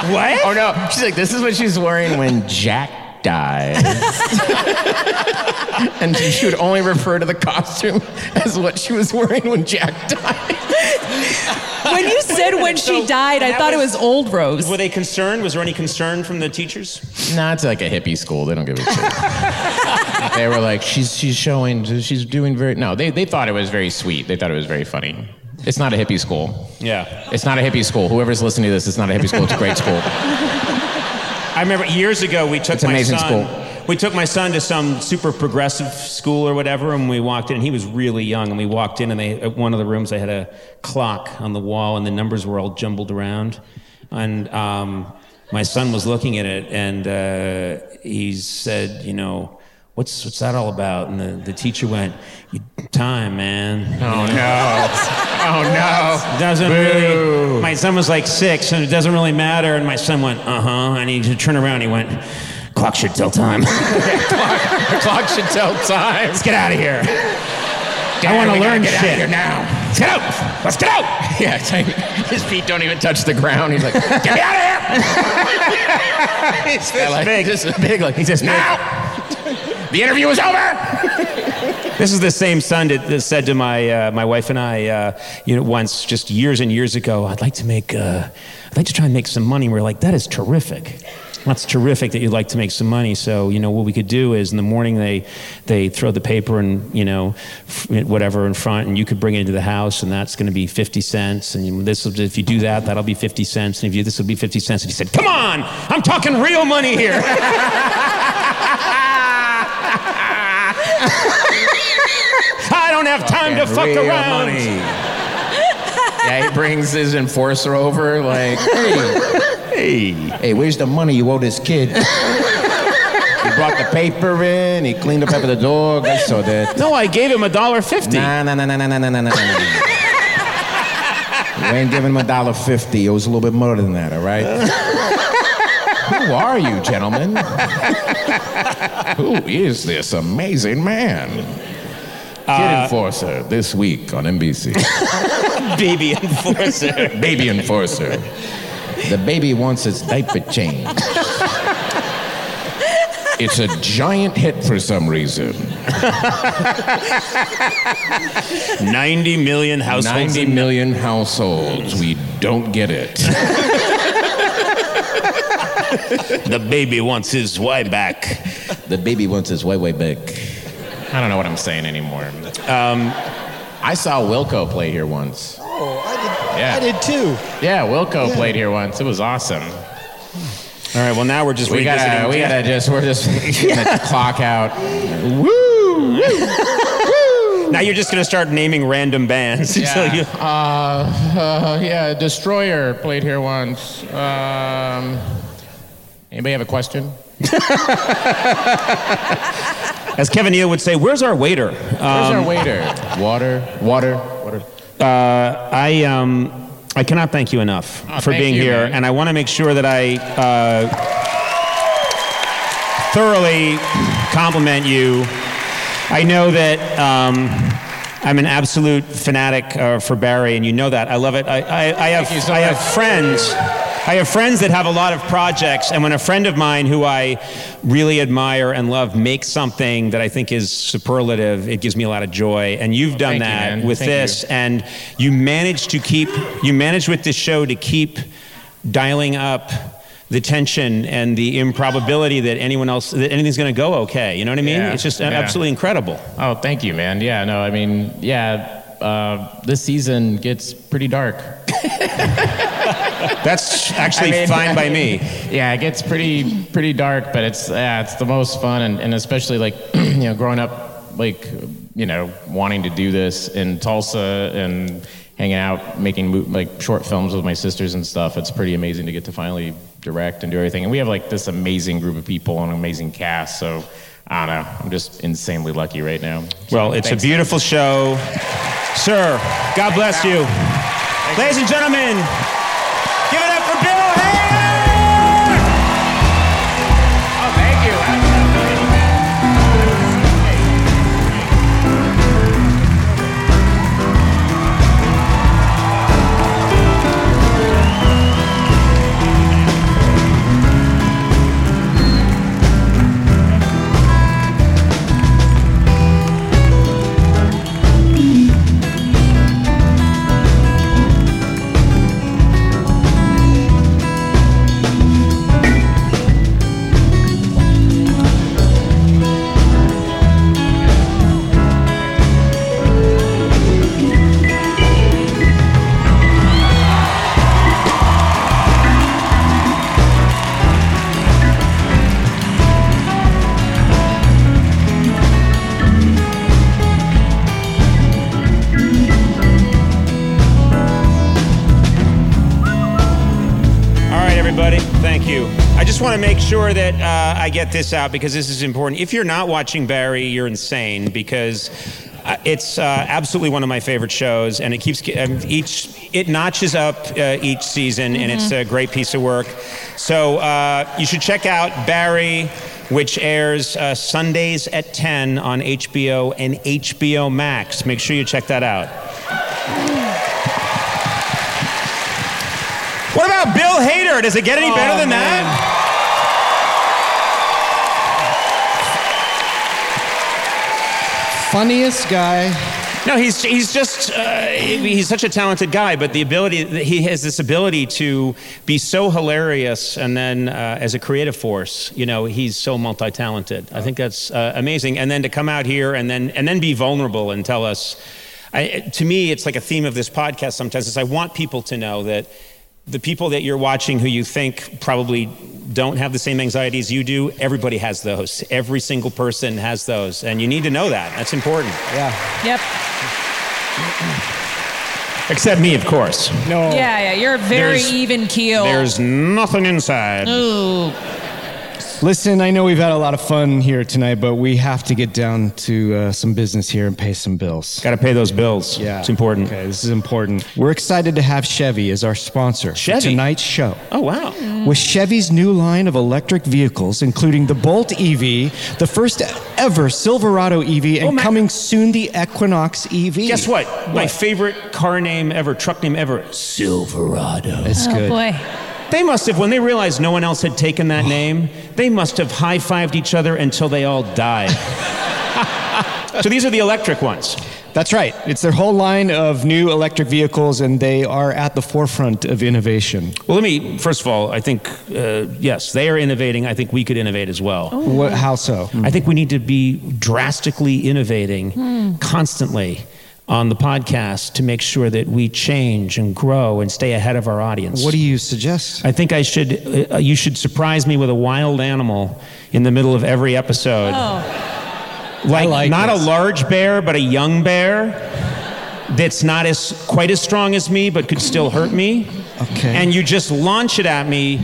[SPEAKER 4] What?
[SPEAKER 7] oh no, she's like, "This is what she's wearing when Jack." Dies, (laughs) and she would only refer to the costume as what she was wearing when Jack died.
[SPEAKER 5] When you said when she died, I
[SPEAKER 4] that
[SPEAKER 5] thought it
[SPEAKER 4] was-
[SPEAKER 5] was old Rose.
[SPEAKER 4] Were they concerned? Was there any concern from the teachers?
[SPEAKER 7] Nah, it's like a hippie school. They don't give a shit. (laughs) they were like, she's she's showing, she's doing very. No, they they thought it was very sweet. They thought it was very funny. It's not a hippie school.
[SPEAKER 4] Yeah.
[SPEAKER 7] It's not a hippie school. Whoever's listening to this, it's not a hippie school. It's a great school. (laughs)
[SPEAKER 4] I remember years ago we took
[SPEAKER 7] It's
[SPEAKER 4] my
[SPEAKER 7] amazing
[SPEAKER 4] son.
[SPEAKER 7] school.
[SPEAKER 4] We took my son to some super progressive school or whatever, and we walked in. and He was really young, and we walked in, and they at one of the rooms they had a clock on the wall, and the numbers were all jumbled around. And um, my son was looking at it, and uh, he said, "You know, what's what's that all about?" And the, the teacher went, "You- "Time, man."
[SPEAKER 7] Oh no! (laughs) Oh no!
[SPEAKER 4] doesn't really. My son was like six, and it doesn't really matter. And my son went, uh huh. And he turned around. He went, clock should tell time.
[SPEAKER 7] The (laughs) clock should tell time.
[SPEAKER 4] Let's get out of here. (laughs) I want to learn
[SPEAKER 7] get out of
[SPEAKER 4] shit
[SPEAKER 7] here now.
[SPEAKER 4] Let's get out. Let's get out.
[SPEAKER 7] Yeah, like, his feet don't even touch the ground. He's like, get me out of here!
[SPEAKER 4] He's this
[SPEAKER 7] like,
[SPEAKER 4] big.
[SPEAKER 7] This is big. Like, he says, now! The interview is over! (laughs)
[SPEAKER 4] This is the same son that, said to my uh, my wife and I, uh, you know, once just years and years ago, I'd like to make, uh, I'd like to try and make some money. We are like, that is terrific. That's terrific that you'd like to make some money. So you know what we could do is in the morning they they throw the paper and you know whatever in front, and you could bring it into the house, and that's going to be fifty cents. And this if you do that, that'll be fifty cents. And if you this will be fifty cents. And he said, "Come on, I'm talking real money here." (laughs) I don't have time to fuck
[SPEAKER 7] Real
[SPEAKER 4] around.
[SPEAKER 7] money. yeah, he brings his enforcer over, like, hey, hey, hey, where's the money you owe this kid? he brought the paper in, he cleaned up after the dog. I saw that.
[SPEAKER 4] No, I gave him a dollar fifty.
[SPEAKER 7] Nah, nah, nah, nah, nah, nah, nah, nah, nah. You ain't giving him a dollar fifty. It was a little bit more than that, all right? Who are you, gentlemen? Who is this amazing man? Kid uh, Enforcer this week on NBC. (laughs)
[SPEAKER 4] Baby enforcer.
[SPEAKER 7] baby Enforcer. The baby wants its diaper changed. It's a giant hit for some reason.
[SPEAKER 4] 90 million households.
[SPEAKER 7] 90 million households. We don't get it. (laughs)
[SPEAKER 4] The baby wants his Y back.
[SPEAKER 7] The baby wants his way, way back. I don't know what I'm saying anymore. Um, I saw Wilco play here once.
[SPEAKER 3] Oh, I did,
[SPEAKER 7] Yeah.
[SPEAKER 3] I did too.
[SPEAKER 7] Yeah, Wilco played here once. It was awesome.
[SPEAKER 4] All right, well, now we're just
[SPEAKER 7] We
[SPEAKER 4] revisiting.
[SPEAKER 7] gotta, we gotta just, we're just (laughs) gonna clock out. Woo!
[SPEAKER 4] Now you're just going to start naming random bands. (laughs) until
[SPEAKER 7] Yeah.
[SPEAKER 4] you-
[SPEAKER 7] Uh, uh, yeah, Destroyer played here once. Um, anybody have a question?
[SPEAKER 4] As Kevin Neal would say, where's our waiter?
[SPEAKER 7] Where's
[SPEAKER 4] Um,
[SPEAKER 7] our waiter? Water, water, water.
[SPEAKER 4] uh, I, um, I cannot thank you enough
[SPEAKER 7] Oh,
[SPEAKER 4] for being
[SPEAKER 7] you,
[SPEAKER 4] here,
[SPEAKER 7] man.
[SPEAKER 4] and I want to make sure that I uh, thoroughly compliment you. I know that um, I'm an absolute fanatic uh, for Barry, and you know that. I love it. I, I, I have,
[SPEAKER 7] so
[SPEAKER 4] I have
[SPEAKER 7] much.
[SPEAKER 4] friends. I have friends that have a lot of projects, and when a friend of mine who I really admire and love makes something that I think is superlative, it gives me a lot of joy. And you've done
[SPEAKER 7] thank you,
[SPEAKER 4] that
[SPEAKER 7] man.
[SPEAKER 4] with
[SPEAKER 7] Thank
[SPEAKER 4] this,
[SPEAKER 7] you.
[SPEAKER 4] and you managed to keep, you managed with this show to keep dialing up the tension and the improbability that anyone else, that anything's going to go okay. You know what I mean?
[SPEAKER 7] Yeah,
[SPEAKER 4] It's just
[SPEAKER 7] yeah.
[SPEAKER 4] absolutely incredible.
[SPEAKER 7] Oh, thank you, man. Yeah, no, I mean, yeah, uh, this season gets pretty dark. (laughs)
[SPEAKER 4] That's actually
[SPEAKER 7] I mean-
[SPEAKER 4] fine by me. (laughs)
[SPEAKER 7] Yeah, it gets pretty pretty dark, but it's yeah, it's the most fun, and, and especially like (clears throat) you know, growing up, like you know, wanting to do this in Tulsa and hanging out, making like short films with my sisters and stuff. It's pretty amazing to get to finally direct and do everything. And we have like this amazing group of people and an amazing cast. So I don't know, I'm just insanely lucky right now. So,
[SPEAKER 4] Well, it's
[SPEAKER 7] thanks.
[SPEAKER 4] a beautiful show. Sir, God bless you. Ladies and gentlemen, sure that uh, I get this out because this is important. If you're not watching Barry, you're insane because uh, it's uh, absolutely one of my favorite shows, and it keeps um, each it notches up uh, each season, and it's a great piece of work. So uh, you should check out Barry, which airs uh, Sundays at 10 on HBO and HBO Max. Make sure you check that out. What about Bill Hader? Does it get any better than that?
[SPEAKER 6] Funniest guy.
[SPEAKER 4] No, he's he's just uh, he's such a talented guy, but the ability he has this ability to be so hilarious, and then uh, as a creative force, you know, he's so multi-talented. I think that's uh, amazing. And then to come out here and then and then be vulnerable and tell us. I, to me, it's like a theme of this podcast. Sometimes is I want people to know that the people that you're watching who you think probably don't have the same anxieties you do, everybody has those. Every single person has those. And you need to know that. That's important.
[SPEAKER 6] Yeah.
[SPEAKER 5] Yep. (clears throat)
[SPEAKER 4] Except me, of course.
[SPEAKER 6] No.
[SPEAKER 5] Yeah, yeah. You're very
[SPEAKER 4] There's-
[SPEAKER 5] even keel.
[SPEAKER 4] There's nothing inside.
[SPEAKER 5] Ooh.
[SPEAKER 6] Listen, I know we've had a lot of fun here tonight, but we have to get down to uh, some business here and pay some bills.
[SPEAKER 4] Got to pay those bills.
[SPEAKER 6] Yeah.
[SPEAKER 4] It's important.
[SPEAKER 6] Okay, this is important. We're excited to have Chevy as our sponsor
[SPEAKER 4] Chevy?
[SPEAKER 6] for tonight's show.
[SPEAKER 4] Oh, wow.
[SPEAKER 6] With Chevy's new line of electric vehicles, including the Bolt EV, the first ever Silverado EV, and
[SPEAKER 4] Oh, ma-
[SPEAKER 6] coming soon the Equinox EV.
[SPEAKER 4] Guess what? My favorite car name ever, truck name ever, Silverado.
[SPEAKER 6] It's
[SPEAKER 5] Oh
[SPEAKER 6] good.
[SPEAKER 5] boy.
[SPEAKER 4] They must have, when they realized no one else had taken that (sighs) name, they must have high fived each other until they all died. (laughs) so these are the electric ones.
[SPEAKER 6] That's right. It's their whole line of new electric vehicles, and they are at the forefront of innovation.
[SPEAKER 4] Well, let me, first of all, I think, uh, yes, they are innovating. I think we could innovate as well.
[SPEAKER 6] What, how so?
[SPEAKER 4] I think we need to be drastically innovating constantly on the podcast to make sure that we change and grow and stay ahead of our audience.
[SPEAKER 6] What do you suggest?
[SPEAKER 4] I think I should. Uh, you should surprise me with a wild animal in the middle of every episode. Oh. Like,
[SPEAKER 6] like
[SPEAKER 4] not
[SPEAKER 6] this.
[SPEAKER 4] a large bear, but a young bear that's not as quite as strong as me, but could still hurt me.
[SPEAKER 6] Okay.
[SPEAKER 4] And you just launch it at me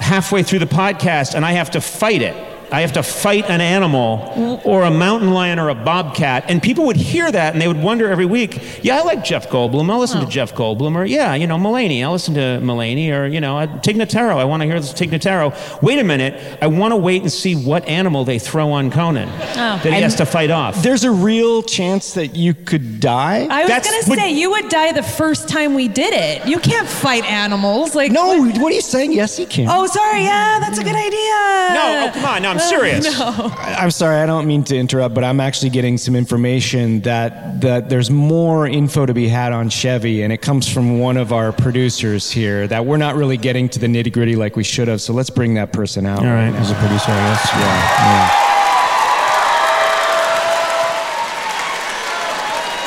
[SPEAKER 4] halfway through the podcast, and I have to fight it. I have to fight an animal or a mountain lion or a bobcat. And people would hear that and they would wonder every week, yeah, I like Jeff Goldblum. I'll listen to Jeff Goldblum. Or, yeah, you know, Mulaney. I'll listen to Mulaney. Or, you know, uh, Tig Notaro. I want to hear this Tig Notaro. Wait a minute. I want to wait and see what animal they throw on Conan that he has to fight off.
[SPEAKER 6] There's a real chance that you could die.
[SPEAKER 5] I was gonna say you would die the first time we did it. You can't fight animals. Like
[SPEAKER 6] no,
[SPEAKER 5] what-
[SPEAKER 6] what are you saying? Yes, you can.
[SPEAKER 5] Oh, sorry. Yeah, that's a good idea.
[SPEAKER 4] No, oh, come on. No, I'm (laughs) serious.
[SPEAKER 5] No.
[SPEAKER 6] I'm sorry, I don't mean to interrupt, but I'm actually getting some information that that there's more info to be had on Chevy, and it comes from one of our producers here that we're not really getting to the nitty gritty like we should have. So let's bring that person out.
[SPEAKER 4] All right.
[SPEAKER 6] as a producer, I guess. Yeah.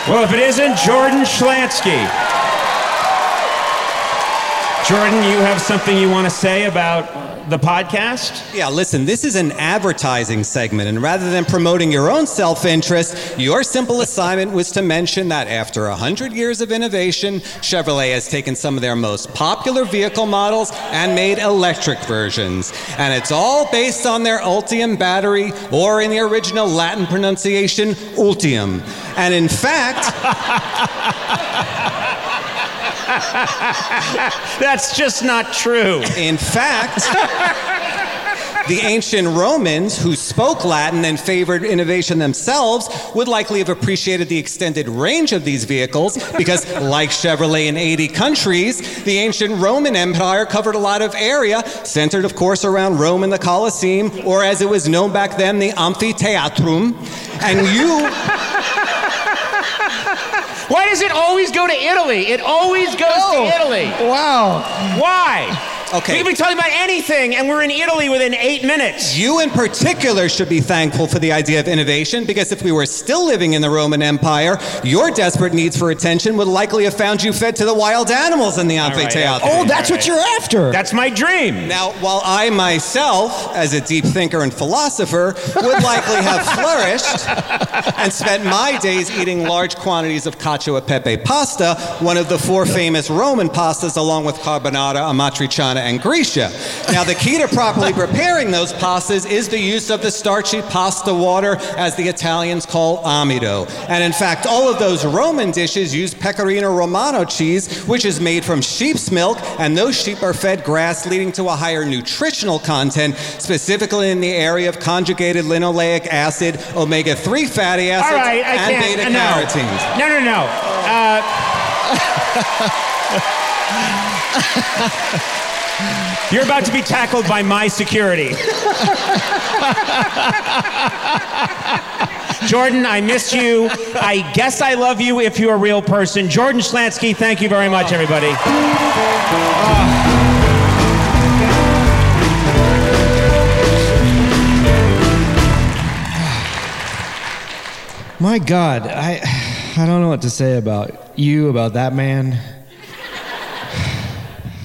[SPEAKER 4] Well, if it isn't Jordan Schlansky. Jordan, you have something you want to say about the podcast?
[SPEAKER 10] Yeah, listen, this is an advertising segment, and rather than promoting your own self interest, your simple assignment was to mention that after 100 years of innovation, Chevrolet has taken some of their most popular vehicle models and made electric versions. And it's all based on their Ultium battery, or in the original Latin pronunciation, Ultium. And in fact, (laughs) (laughs)
[SPEAKER 4] That's just not true.
[SPEAKER 10] In fact, the ancient Romans, who spoke Latin and favored innovation themselves, would likely have appreciated the extended range of these vehicles because, like Chevrolet in 80 countries, the ancient Roman Empire covered a lot of area, centered, of course, around Rome and the Colosseum, or as it was known back then, the Amphitheatrum. And you.
[SPEAKER 9] Why does it always go to Italy? It always goes to Italy.
[SPEAKER 6] Wow.
[SPEAKER 4] Why?
[SPEAKER 10] Okay.
[SPEAKER 4] We could be talking about anything, and we're in Italy within eight minutes.
[SPEAKER 10] You, in particular, should be thankful for the idea of innovation because if we were still living in the Roman Empire, your desperate needs for attention would likely have found you fed to the wild animals in the
[SPEAKER 4] right,
[SPEAKER 10] amphitheater.
[SPEAKER 6] Oh, that's what you're after.
[SPEAKER 4] That's my dream.
[SPEAKER 10] Now, while I myself, as a deep thinker and philosopher, would likely have (laughs) flourished and spent my days eating large quantities of cacio e pepe pasta, one of the four famous Roman pastas, along with carbonara, amatriciana, and gricia. Now, the key to properly preparing those pastas is the use of the starchy pasta water, as the Italians call amido. And in fact, all of those Roman dishes use pecorino romano cheese, which is made from sheep's milk, and those sheep are fed grass, leading to a higher nutritional content, specifically in the area of conjugated linoleic acid, omega 3 fatty acids,
[SPEAKER 4] All right, I
[SPEAKER 10] and beta
[SPEAKER 4] no.
[SPEAKER 10] carotene.
[SPEAKER 4] No, no, no. Uh, (laughs) you're about to be tackled by my security. Jordan, I miss you. I guess I love you if you're a real person. Jordan Schlansky, thank you very much, everybody.
[SPEAKER 6] My God, I, I don't know what to say about you, about that man.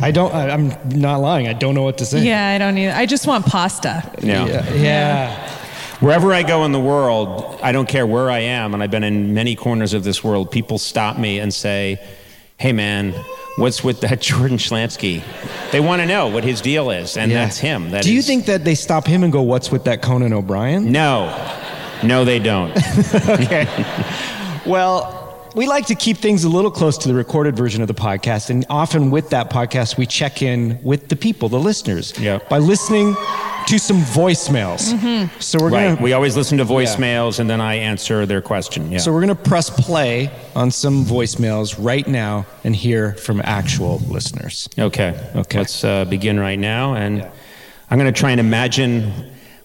[SPEAKER 6] I don't. I, I'm not lying. I don't know what to say.
[SPEAKER 5] Yeah, I don't either. I just want pasta.
[SPEAKER 6] Yeah. yeah.
[SPEAKER 4] Wherever I go in the world, I don't care where I am, and I've been in many corners of this world, people stop me and say, Hey man, what's with that (laughs) Jordan Schlansky? They want to know what his deal is, and
[SPEAKER 6] Yeah.
[SPEAKER 4] that's him. That
[SPEAKER 6] Do you
[SPEAKER 4] is-
[SPEAKER 6] think that they stop him and go, "What's with that Conan O'Brien"?
[SPEAKER 4] No. No, they don't. (laughs)
[SPEAKER 6] okay. Well, we like to keep things a little close to the recorded version of the podcast, and often with that podcast, we check in with the people, the listeners,
[SPEAKER 4] Yeah.
[SPEAKER 6] by listening to some voicemails.
[SPEAKER 5] Mm-hmm.
[SPEAKER 6] So we're
[SPEAKER 4] right.
[SPEAKER 6] gonna
[SPEAKER 4] We always listen to voicemails, and then I answer their question. Yeah.
[SPEAKER 6] so we're gonna press play on some voicemails right now and hear from actual listeners.
[SPEAKER 4] Okay.
[SPEAKER 6] Okay.
[SPEAKER 4] Let's uh, begin right now, and I'm going to try and imagine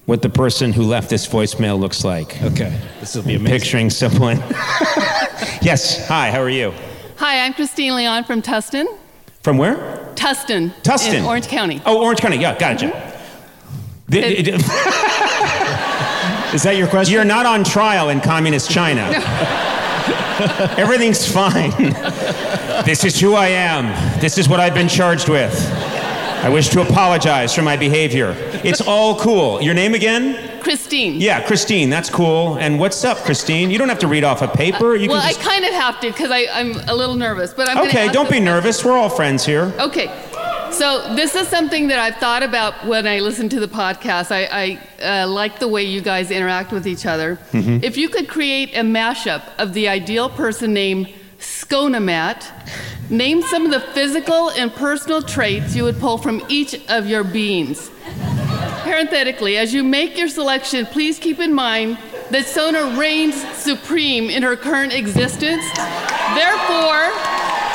[SPEAKER 4] what the person who left this voicemail looks like.
[SPEAKER 6] Okay, this will be amazing.
[SPEAKER 4] Picturing someone. (laughs) yes. Hi. How are you?
[SPEAKER 11] Hi, I'm Christine Leon from Tustin.
[SPEAKER 4] From where?
[SPEAKER 11] Tustin.
[SPEAKER 4] Tustin.
[SPEAKER 11] In Orange County.
[SPEAKER 4] Oh, Orange County. Yeah, got mm-hmm. it. The- the-
[SPEAKER 6] Is that your question?
[SPEAKER 4] You're not on trial in communist China. (laughs) Everything's fine. this is who I am. This is what I've been charged with. I wish to apologize for my behavior. It's all cool. Your name again?
[SPEAKER 11] Christine.
[SPEAKER 4] Yeah, Christine. That's cool. And what's up, Christine? You don't have to read off a paper. You
[SPEAKER 11] well,
[SPEAKER 4] can
[SPEAKER 11] I kind of have to because I'm a little nervous, but I'm
[SPEAKER 4] Okay, don't be nervous. We're all friends here.
[SPEAKER 11] Okay. So this is something that I've thought about when I listen to the podcast. I, I uh, like the way you guys interact with each other.
[SPEAKER 4] Mhm.
[SPEAKER 11] If you could create a mashup of the ideal person named Skonamat, name some of the physical and personal traits you would pull from each of your beings. Parenthetically, as you make your selection, please keep in mind that Sona reigns supreme in her current existence. Therefore,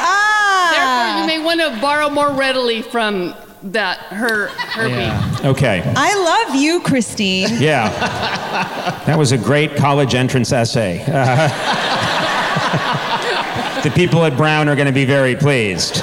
[SPEAKER 11] ah. therefore you may want to borrow more readily from that her her being.
[SPEAKER 4] Okay.
[SPEAKER 5] I love you, Christine. (laughs)
[SPEAKER 4] Yeah. That was a great college entrance essay. Uh, (laughs) the people at Brown are going to be very pleased.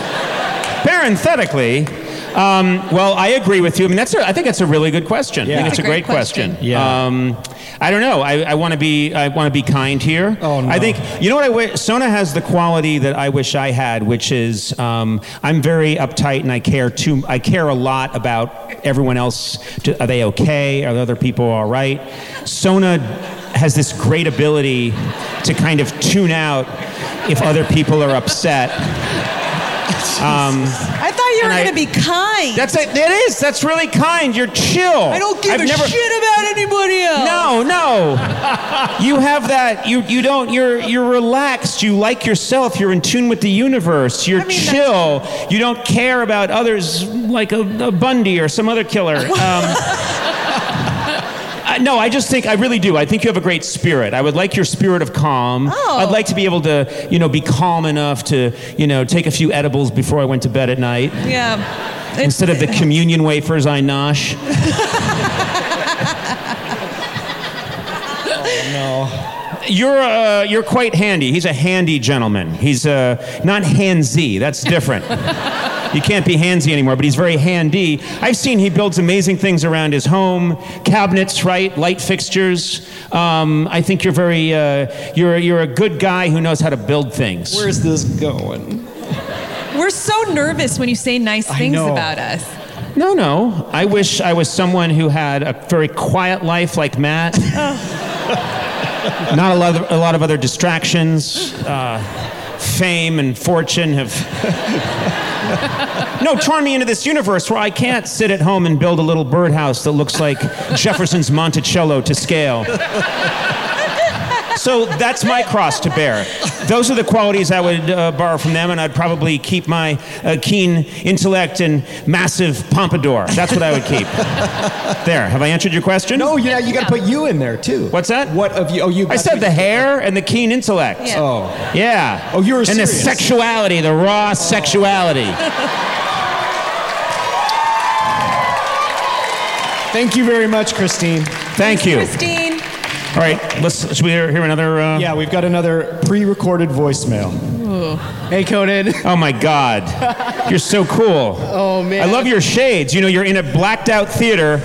[SPEAKER 4] Parenthetically, um, well, I agree with you. I mean, that's a, I think that's a really good question. I
[SPEAKER 6] Yeah.
[SPEAKER 4] think it's a
[SPEAKER 6] a
[SPEAKER 4] great,
[SPEAKER 6] great
[SPEAKER 4] question.
[SPEAKER 6] question. Yeah.
[SPEAKER 4] Um, I don't know. I, I want to be. I want to be kind here. Oh no. I think you know what I wish. Sona has the quality that I wish I had, which is um, I'm very uptight and I care too. I care a lot about everyone else. Are they okay? Are the other people all right? Sona has this great ability to kind of tune out if other people are upset. Um,
[SPEAKER 5] I thought you were going to be kind.
[SPEAKER 4] that's it. That is. That's really kind. You're chill.
[SPEAKER 5] I don't give
[SPEAKER 4] I've
[SPEAKER 5] a
[SPEAKER 4] never-
[SPEAKER 5] shit about anybody else.
[SPEAKER 4] No, no. (laughs) you have that. You you don't. You're you're relaxed. You like yourself. You're in tune with the universe. You're chill. You don't care about others like a, a Bundy or some other killer. (laughs) Um, uh, no, I just think I really do. I think you have a great spirit. I would like your spirit of calm.
[SPEAKER 5] Oh.
[SPEAKER 4] I'd like to be able to, you know, be calm enough to, you know, take a few edibles before I went to bed at night.
[SPEAKER 5] Yeah.
[SPEAKER 4] Instead of the communion wafers I nosh. (laughs)
[SPEAKER 6] no.
[SPEAKER 4] You're uh, you're quite handy. He's a handy gentleman. He's uh, not handsy. That's different. (laughs) you can't be handsy anymore, but he's very handy. I've seen he builds amazing things around his home, cabinets, right, light fixtures. Um, I think you're very uh, you're you're a good guy who knows how to build things.
[SPEAKER 6] Where's this going?
[SPEAKER 5] We're so nervous when you say nice things about us.
[SPEAKER 4] No, no. I wish I was someone who had a very quiet life like Matt. (laughs) Not a lot, of, a lot of other distractions. Uh, fame and fortune have no, turn me into this universe where I can't sit at home and build a little birdhouse that looks like Jefferson's Monticello to scale. So that's my cross to bear. Those are the qualities I would uh, borrow from them, and I'd probably keep my uh, keen intellect and massive pompadour. That's what I would keep. There. Have I answered your question?
[SPEAKER 6] No, yeah, you got to put you in there too.
[SPEAKER 4] What's that?
[SPEAKER 6] What of you? Oh, you.
[SPEAKER 4] I said the hair and the keen intellect.
[SPEAKER 5] Yeah.
[SPEAKER 6] Oh.
[SPEAKER 4] Yeah.
[SPEAKER 6] Oh, you were
[SPEAKER 4] And the sexuality, the raw sexuality.
[SPEAKER 6] Thank you very much, Christine.
[SPEAKER 4] Thank you.
[SPEAKER 5] Christine.
[SPEAKER 4] All right, let's. Should we hear, hear another? Uh...
[SPEAKER 6] Yeah, we've got another pre-recorded voicemail.
[SPEAKER 12] Hey, Conan.
[SPEAKER 4] Oh my God, you're so cool.
[SPEAKER 12] Oh, man.
[SPEAKER 4] I love your shades. You know, you're in a blacked out theater,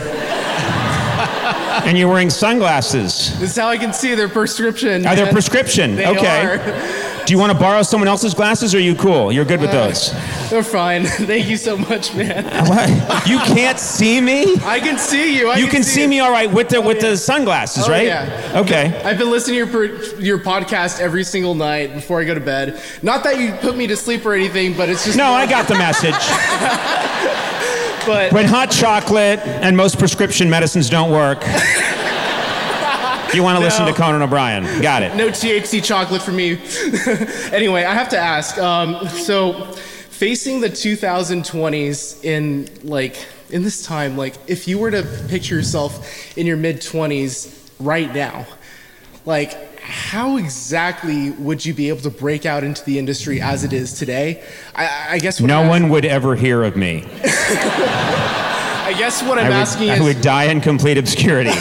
[SPEAKER 4] and you're wearing sunglasses.
[SPEAKER 12] This is how I can see their prescription.
[SPEAKER 4] Are they
[SPEAKER 12] man.
[SPEAKER 4] prescription?
[SPEAKER 12] They
[SPEAKER 4] okay.
[SPEAKER 12] are.
[SPEAKER 4] Do you want to borrow someone else's glasses, or are you cool? You're good with
[SPEAKER 12] Uh,
[SPEAKER 4] those.
[SPEAKER 12] They're fine. (laughs) Thank you so much, man.
[SPEAKER 4] What? You can't see me?
[SPEAKER 12] I can see you. I
[SPEAKER 4] you can see
[SPEAKER 12] you.
[SPEAKER 4] me all right with the with the sunglasses,
[SPEAKER 12] Oh,
[SPEAKER 4] right?
[SPEAKER 12] yeah.
[SPEAKER 4] Okay.
[SPEAKER 12] I've been listening to your your podcast every single night before I go to bed. Not that you put me to sleep or anything, but it's just
[SPEAKER 4] No, I got the (laughs) message.
[SPEAKER 12] But
[SPEAKER 4] When hot chocolate and most prescription medicines don't work, (laughs) you want to listen to Conan O'Brien. Got it.
[SPEAKER 12] no THC chocolate for me. (laughs) anyway, I have to ask. Um, so, facing the 2020s in like in this time, like if you were to picture yourself in your mid 20s right now, like how exactly would you be able to break out into the industry as it is today? I, I guess what
[SPEAKER 4] No
[SPEAKER 12] I'm
[SPEAKER 4] one would ever hear of me. (laughs)
[SPEAKER 12] I guess what I'm
[SPEAKER 4] I would,
[SPEAKER 12] asking
[SPEAKER 4] I
[SPEAKER 12] is
[SPEAKER 4] would die in complete obscurity. (laughs)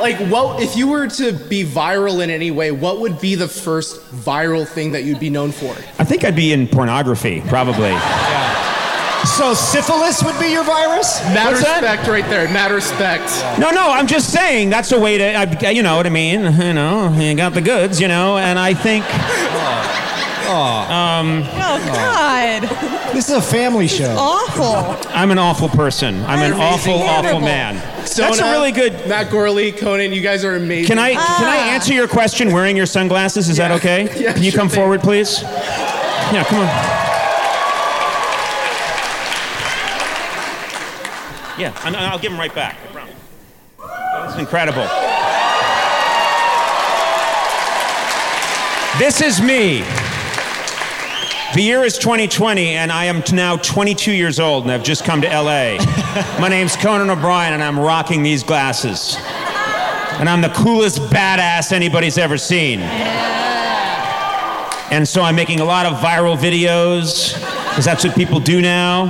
[SPEAKER 12] like what if you were to be viral in any way, what would be the first viral thing that you'd be known for?
[SPEAKER 4] I think I'd be in pornography, probably. (laughs)
[SPEAKER 6] So syphilis would be your virus?
[SPEAKER 12] Mad
[SPEAKER 4] What's that?
[SPEAKER 12] right there. Mad respect.
[SPEAKER 4] No, no, I'm just saying that's a way to, I, you know what I mean? You know, you got the goods, you know, and I think. Um,
[SPEAKER 5] Oh God.
[SPEAKER 6] This is a family show.
[SPEAKER 5] Awful.
[SPEAKER 4] I'm an awful person. I'm an awful, awful
[SPEAKER 5] Terrible.
[SPEAKER 4] man.
[SPEAKER 12] So
[SPEAKER 4] That's a
[SPEAKER 12] now,
[SPEAKER 4] really good.
[SPEAKER 12] Matt Gorley, Conan, you guys are amazing.
[SPEAKER 4] Can I can I answer your question wearing your sunglasses? Is that
[SPEAKER 12] Yeah.
[SPEAKER 4] okay? (laughs)
[SPEAKER 12] Yeah,
[SPEAKER 4] can you
[SPEAKER 12] sure
[SPEAKER 4] come
[SPEAKER 12] thing.
[SPEAKER 4] forward, please? Yeah, come on. Yeah, and I'll give them right back. I promise. That's incredible. This is me. The year is 2020, and I am now 22 years old, and I've just come to LA. My name's Conan O'Brien, and I'm rocking these glasses. And I'm the coolest badass anybody's ever seen. And so I'm making a lot of viral videos, because that's what people do now,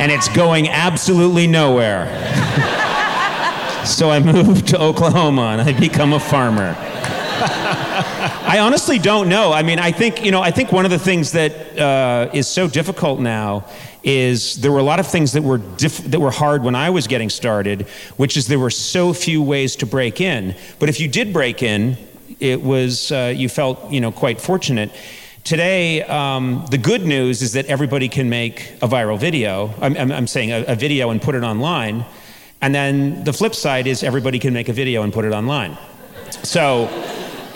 [SPEAKER 4] and it's going absolutely nowhere. (laughs) so I moved to Oklahoma, and I become a farmer. (laughs) I honestly don't know. I mean, I think you know. I think one of the things that uh, is so difficult now is there were a lot of things that were that were hard when I was getting started, which is there were so few ways to break in. But if you did break in, it was uh, you felt you know quite fortunate. Today, um, the good news is that everybody can make a viral video. I'm, I'm, I'm saying a, a video and put it online. And then the flip side is everybody can make a video and put it online. So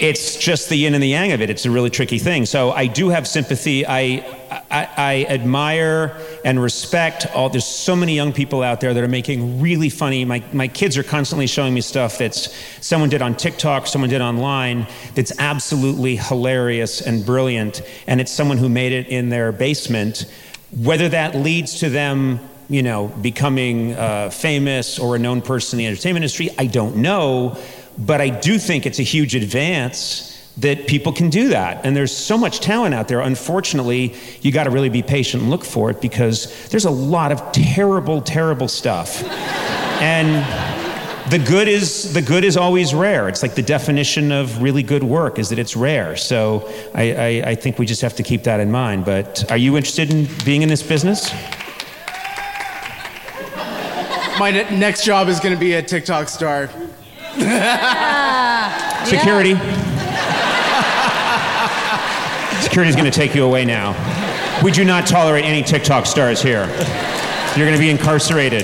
[SPEAKER 4] it's just the yin and the yang of it. It's a really tricky thing. So I do have sympathy. I, I, I admire and respect all. There's so many young people out there that are making really funny. My, my kids are constantly showing me stuff that's someone did on TikTok, someone did online, that's absolutely hilarious and brilliant. And it's someone who made it in their basement. Whether that leads to them you know, becoming uh, famous or a known person in the entertainment industry, I don't know. But I do think it's a huge advance that people can do that. And there's so much talent out there. Unfortunately, you got to really be patient and look for it because there's a lot of terrible, terrible stuff. (laughs) and the good is the good is always rare. It's like the definition of really good work is that it's rare. So I, I, I think we just have to keep that in mind. But are you interested in being in this business?
[SPEAKER 12] My next job is going to be a TikTok star. (laughs)
[SPEAKER 4] Security. (laughs) Security's going to take you away now. We do not tolerate any TikTok stars here. You're going to be incarcerated.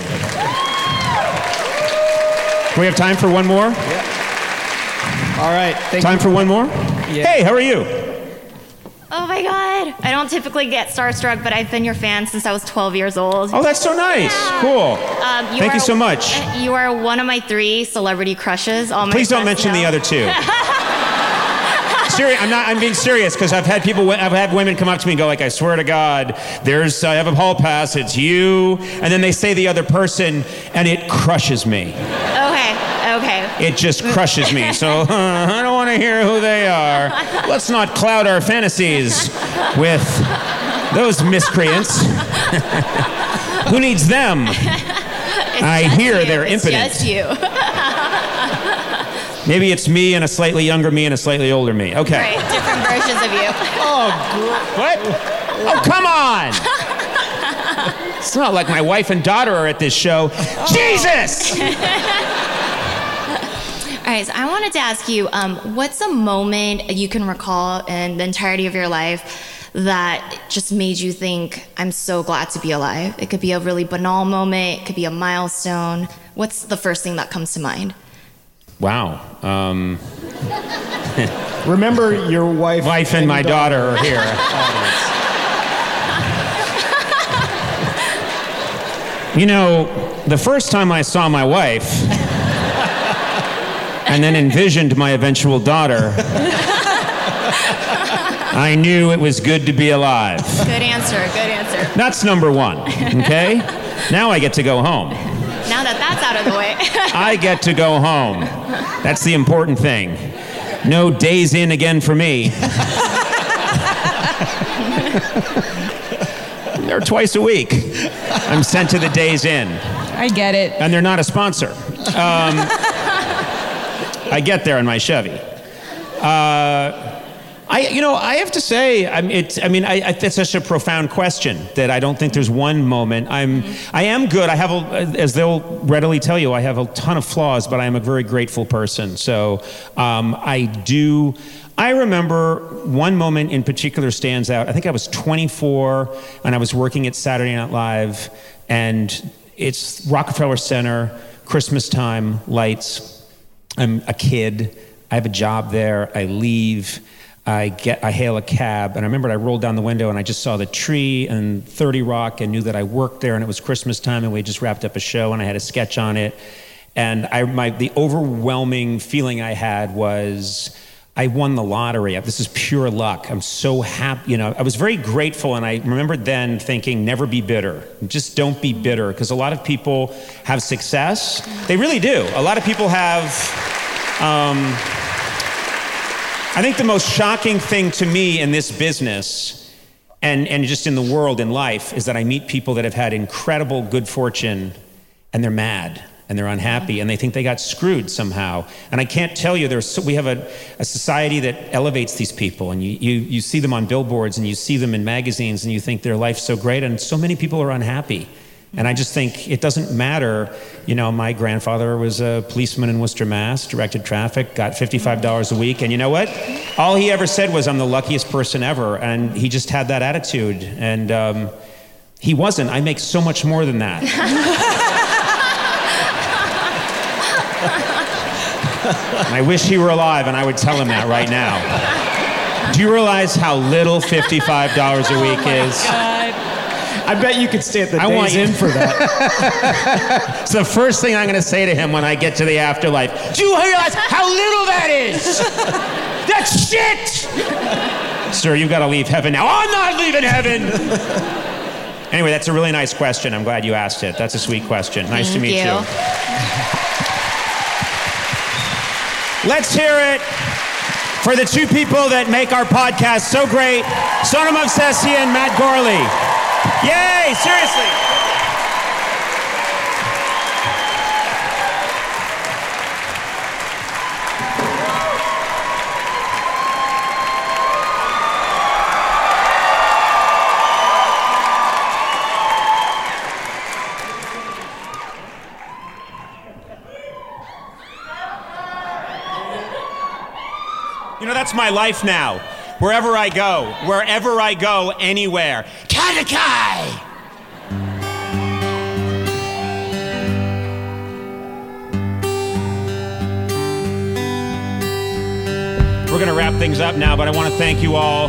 [SPEAKER 4] Do we have time for one more? Yeah.
[SPEAKER 6] All right. Thank
[SPEAKER 4] Time for one more?
[SPEAKER 6] Yeah.
[SPEAKER 4] Hey, how are you?
[SPEAKER 13] Oh my God. I don't typically get starstruck, but I've been your fan since I was 12 years old.
[SPEAKER 4] Oh, that's so nice. Cool.
[SPEAKER 13] Um,
[SPEAKER 4] Thank you so much.
[SPEAKER 13] You are one of my three celebrity crushes. All my
[SPEAKER 4] Please don't mention the other two. (laughs) I'm not. I'm being serious because I've had people. I've had women come up to me and go like, "I swear to God, there's. I have a hall pass. It's you." And then they say the other person, and it crushes me.
[SPEAKER 13] Okay, okay.
[SPEAKER 4] It just crushes me. So (laughs) I don't want to hear who they are. Let's not cloud our fantasies with those miscreants. (laughs) who needs them? (laughs) I hear
[SPEAKER 13] you.
[SPEAKER 4] they're
[SPEAKER 13] it's
[SPEAKER 4] impotent.
[SPEAKER 13] just you.
[SPEAKER 4] Maybe it's me and a slightly younger me and a slightly older me. Okay.
[SPEAKER 13] right, different versions of you.
[SPEAKER 4] Oh, what? Oh, come on! It's not like my wife and daughter are at this show. Oh. Jesus!
[SPEAKER 13] All right, so I wanted to ask you, um, what's a moment you can recall in the entirety of your life that just made you think, I'm so glad to be alive? It could be a really banal moment, it could be a milestone. What's the first thing that comes to mind?
[SPEAKER 4] Wow. Um, (laughs)
[SPEAKER 6] Remember your wife,
[SPEAKER 4] wife and my daughter are here. (laughs) You know, the first time I saw my wife and then envisioned my eventual daughter, I knew it was good to be alive.
[SPEAKER 13] Good answer, good answer.
[SPEAKER 4] That's number one, okay? Now I get to go home.
[SPEAKER 13] Now that that's out of the way. (laughs)
[SPEAKER 4] I get to go home. That's the important thing. No Days Inn again for me. they're twice a week. I'm sent to the Days Inn.
[SPEAKER 5] I get it.
[SPEAKER 4] And they're not a sponsor. Um, I get there in my Chevy. Uh, I, you know, I have to say, I'm, it's, I mean, I, I, such a profound question that I don't think there's one moment. I'm, I am good. I have, a, as they'll readily tell you, I have a ton of flaws, but I am a very grateful person. So um, I do. I remember one moment in particular stands out. I think I was 24 and I was working at Saturday Night Live, and it's Rockefeller Center, Christmas time, lights. I'm a kid. I have a job there. I leave. I get I hail a cab and I remember I rolled down the window and I just saw the tree and 30 Rock and knew that I worked there and it was Christmas time and we just wrapped up a show and I had a sketch on it and I my the overwhelming feeling I had was I won the lottery. This is pure luck. I'm so happy. You know, I was very grateful, and I remember then thinking, never be bitter. Just don't be bitter, because a lot of people have success. They really do. A lot of people have. Um, I think the most shocking thing to me in this business and, and just in the world in life is that I meet people that have had incredible good fortune and they're mad and they're unhappy and they think they got screwed somehow. And I can't tell you, there's so, we have a, a society that elevates these people and you, you, you see them on billboards and you see them in magazines and you think their life's so great and so many people are unhappy. And I just think it doesn't matter. You know, my grandfather was a policeman in Worcester, Mass., directed traffic, got $55 a week. And you know what? All he ever said was, I'm the luckiest person ever. And he just had that attitude. And um, he wasn't. I make so much more than that. (laughs) And I wish he were alive, and I would tell him that right now. Do you realize how little $55 a week is?
[SPEAKER 6] I bet you could stay at the
[SPEAKER 4] I
[SPEAKER 6] days
[SPEAKER 4] want you-
[SPEAKER 6] in for that. (laughs)
[SPEAKER 4] it's the first thing I'm going to say to him when I get to the afterlife. Do you realize how little that is? That's shit! Sir, you've got to leave heaven now. I'm not leaving heaven! anyway, that's a really nice question. I'm glad you asked it. That's a sweet question. Nice to meet
[SPEAKER 13] you.
[SPEAKER 4] you. Let's hear it for the two people that make our podcast so great Sona Movsesian and Matt Gorley. Yay, seriously. That's my life now. Wherever I go, wherever I go, anywhere. Katakai! We're going to wrap things up now, but I want to thank you all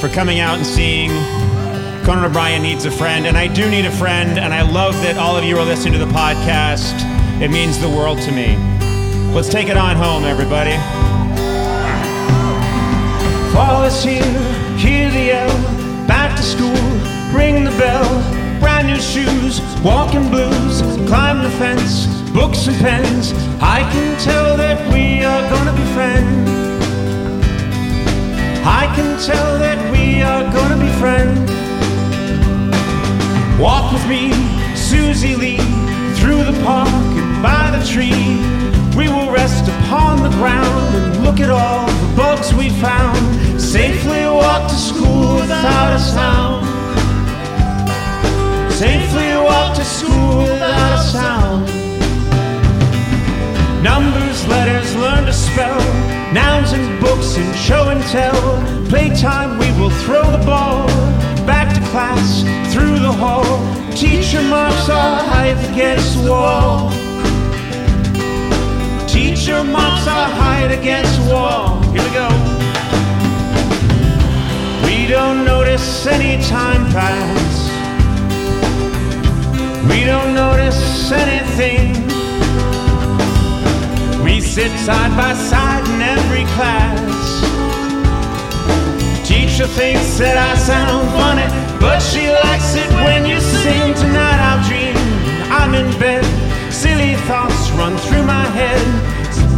[SPEAKER 14] for coming out and seeing Conan O'Brien Needs a Friend. And I do need a friend, and I love that all of you are listening to the podcast. It means the world to me. Let's take it on home, everybody.
[SPEAKER 4] Fall is here, hear the yell. Back to school, ring the bell. Brand new shoes, walking blues. Climb the fence, books and pens. I can tell that we are gonna be friends. I can tell that we are gonna be friends. Walk with me, Susie Lee, through the park and by the tree. We will rest upon the ground and look at all the bugs we found. Safely walk to school without a sound. Safely walk to school without a sound. Numbers, letters, learn to spell. Nouns and books and show and tell. Playtime, we will throw the ball. Back to class, through the hall. Teacher marks our height against the wall. Teacher marks our height against the wall. Here we go. We don't notice any time pass. We don't notice anything. We sit side by side in every class. Teacher thinks that I sound funny, but she likes it when you sing. Tonight I'll dream I'm in bed. Silly thoughts run through my head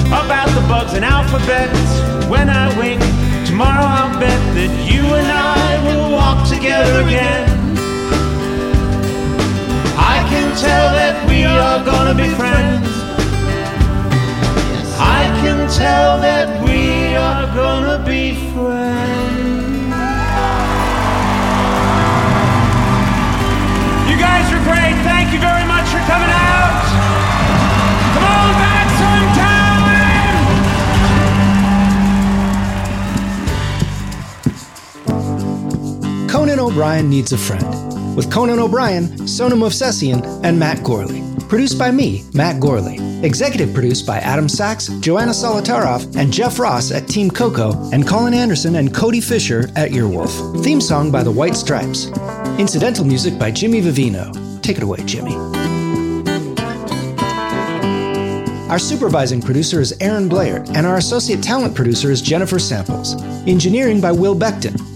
[SPEAKER 4] about the bugs and alphabets. When I wake tomorrow, I'll bet that you and I will walk together again. I can tell that we are gonna be friends. I can tell that we are gonna be friends.
[SPEAKER 14] You guys are great. Thank you very much for coming out.
[SPEAKER 6] Conan O'Brien Needs a Friend. With Conan O'Brien, Sona Movsesian, and Matt Gorley. Produced by me, Matt Gorley. Executive produced by Adam Sachs, Joanna Solotaroff, and Jeff Ross at Team Coco, and Colin Anderson and Cody Fisher at Earwolf. Theme song by the White Stripes. Incidental music by Jimmy Vivino. Take it away, Jimmy. Our supervising producer is Aaron Blair, and our associate talent producer is Jennifer Samples. Engineering by Will Beckton.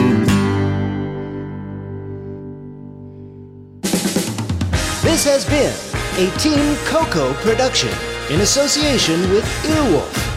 [SPEAKER 6] This has been a Team Coco production in association with Earwolf.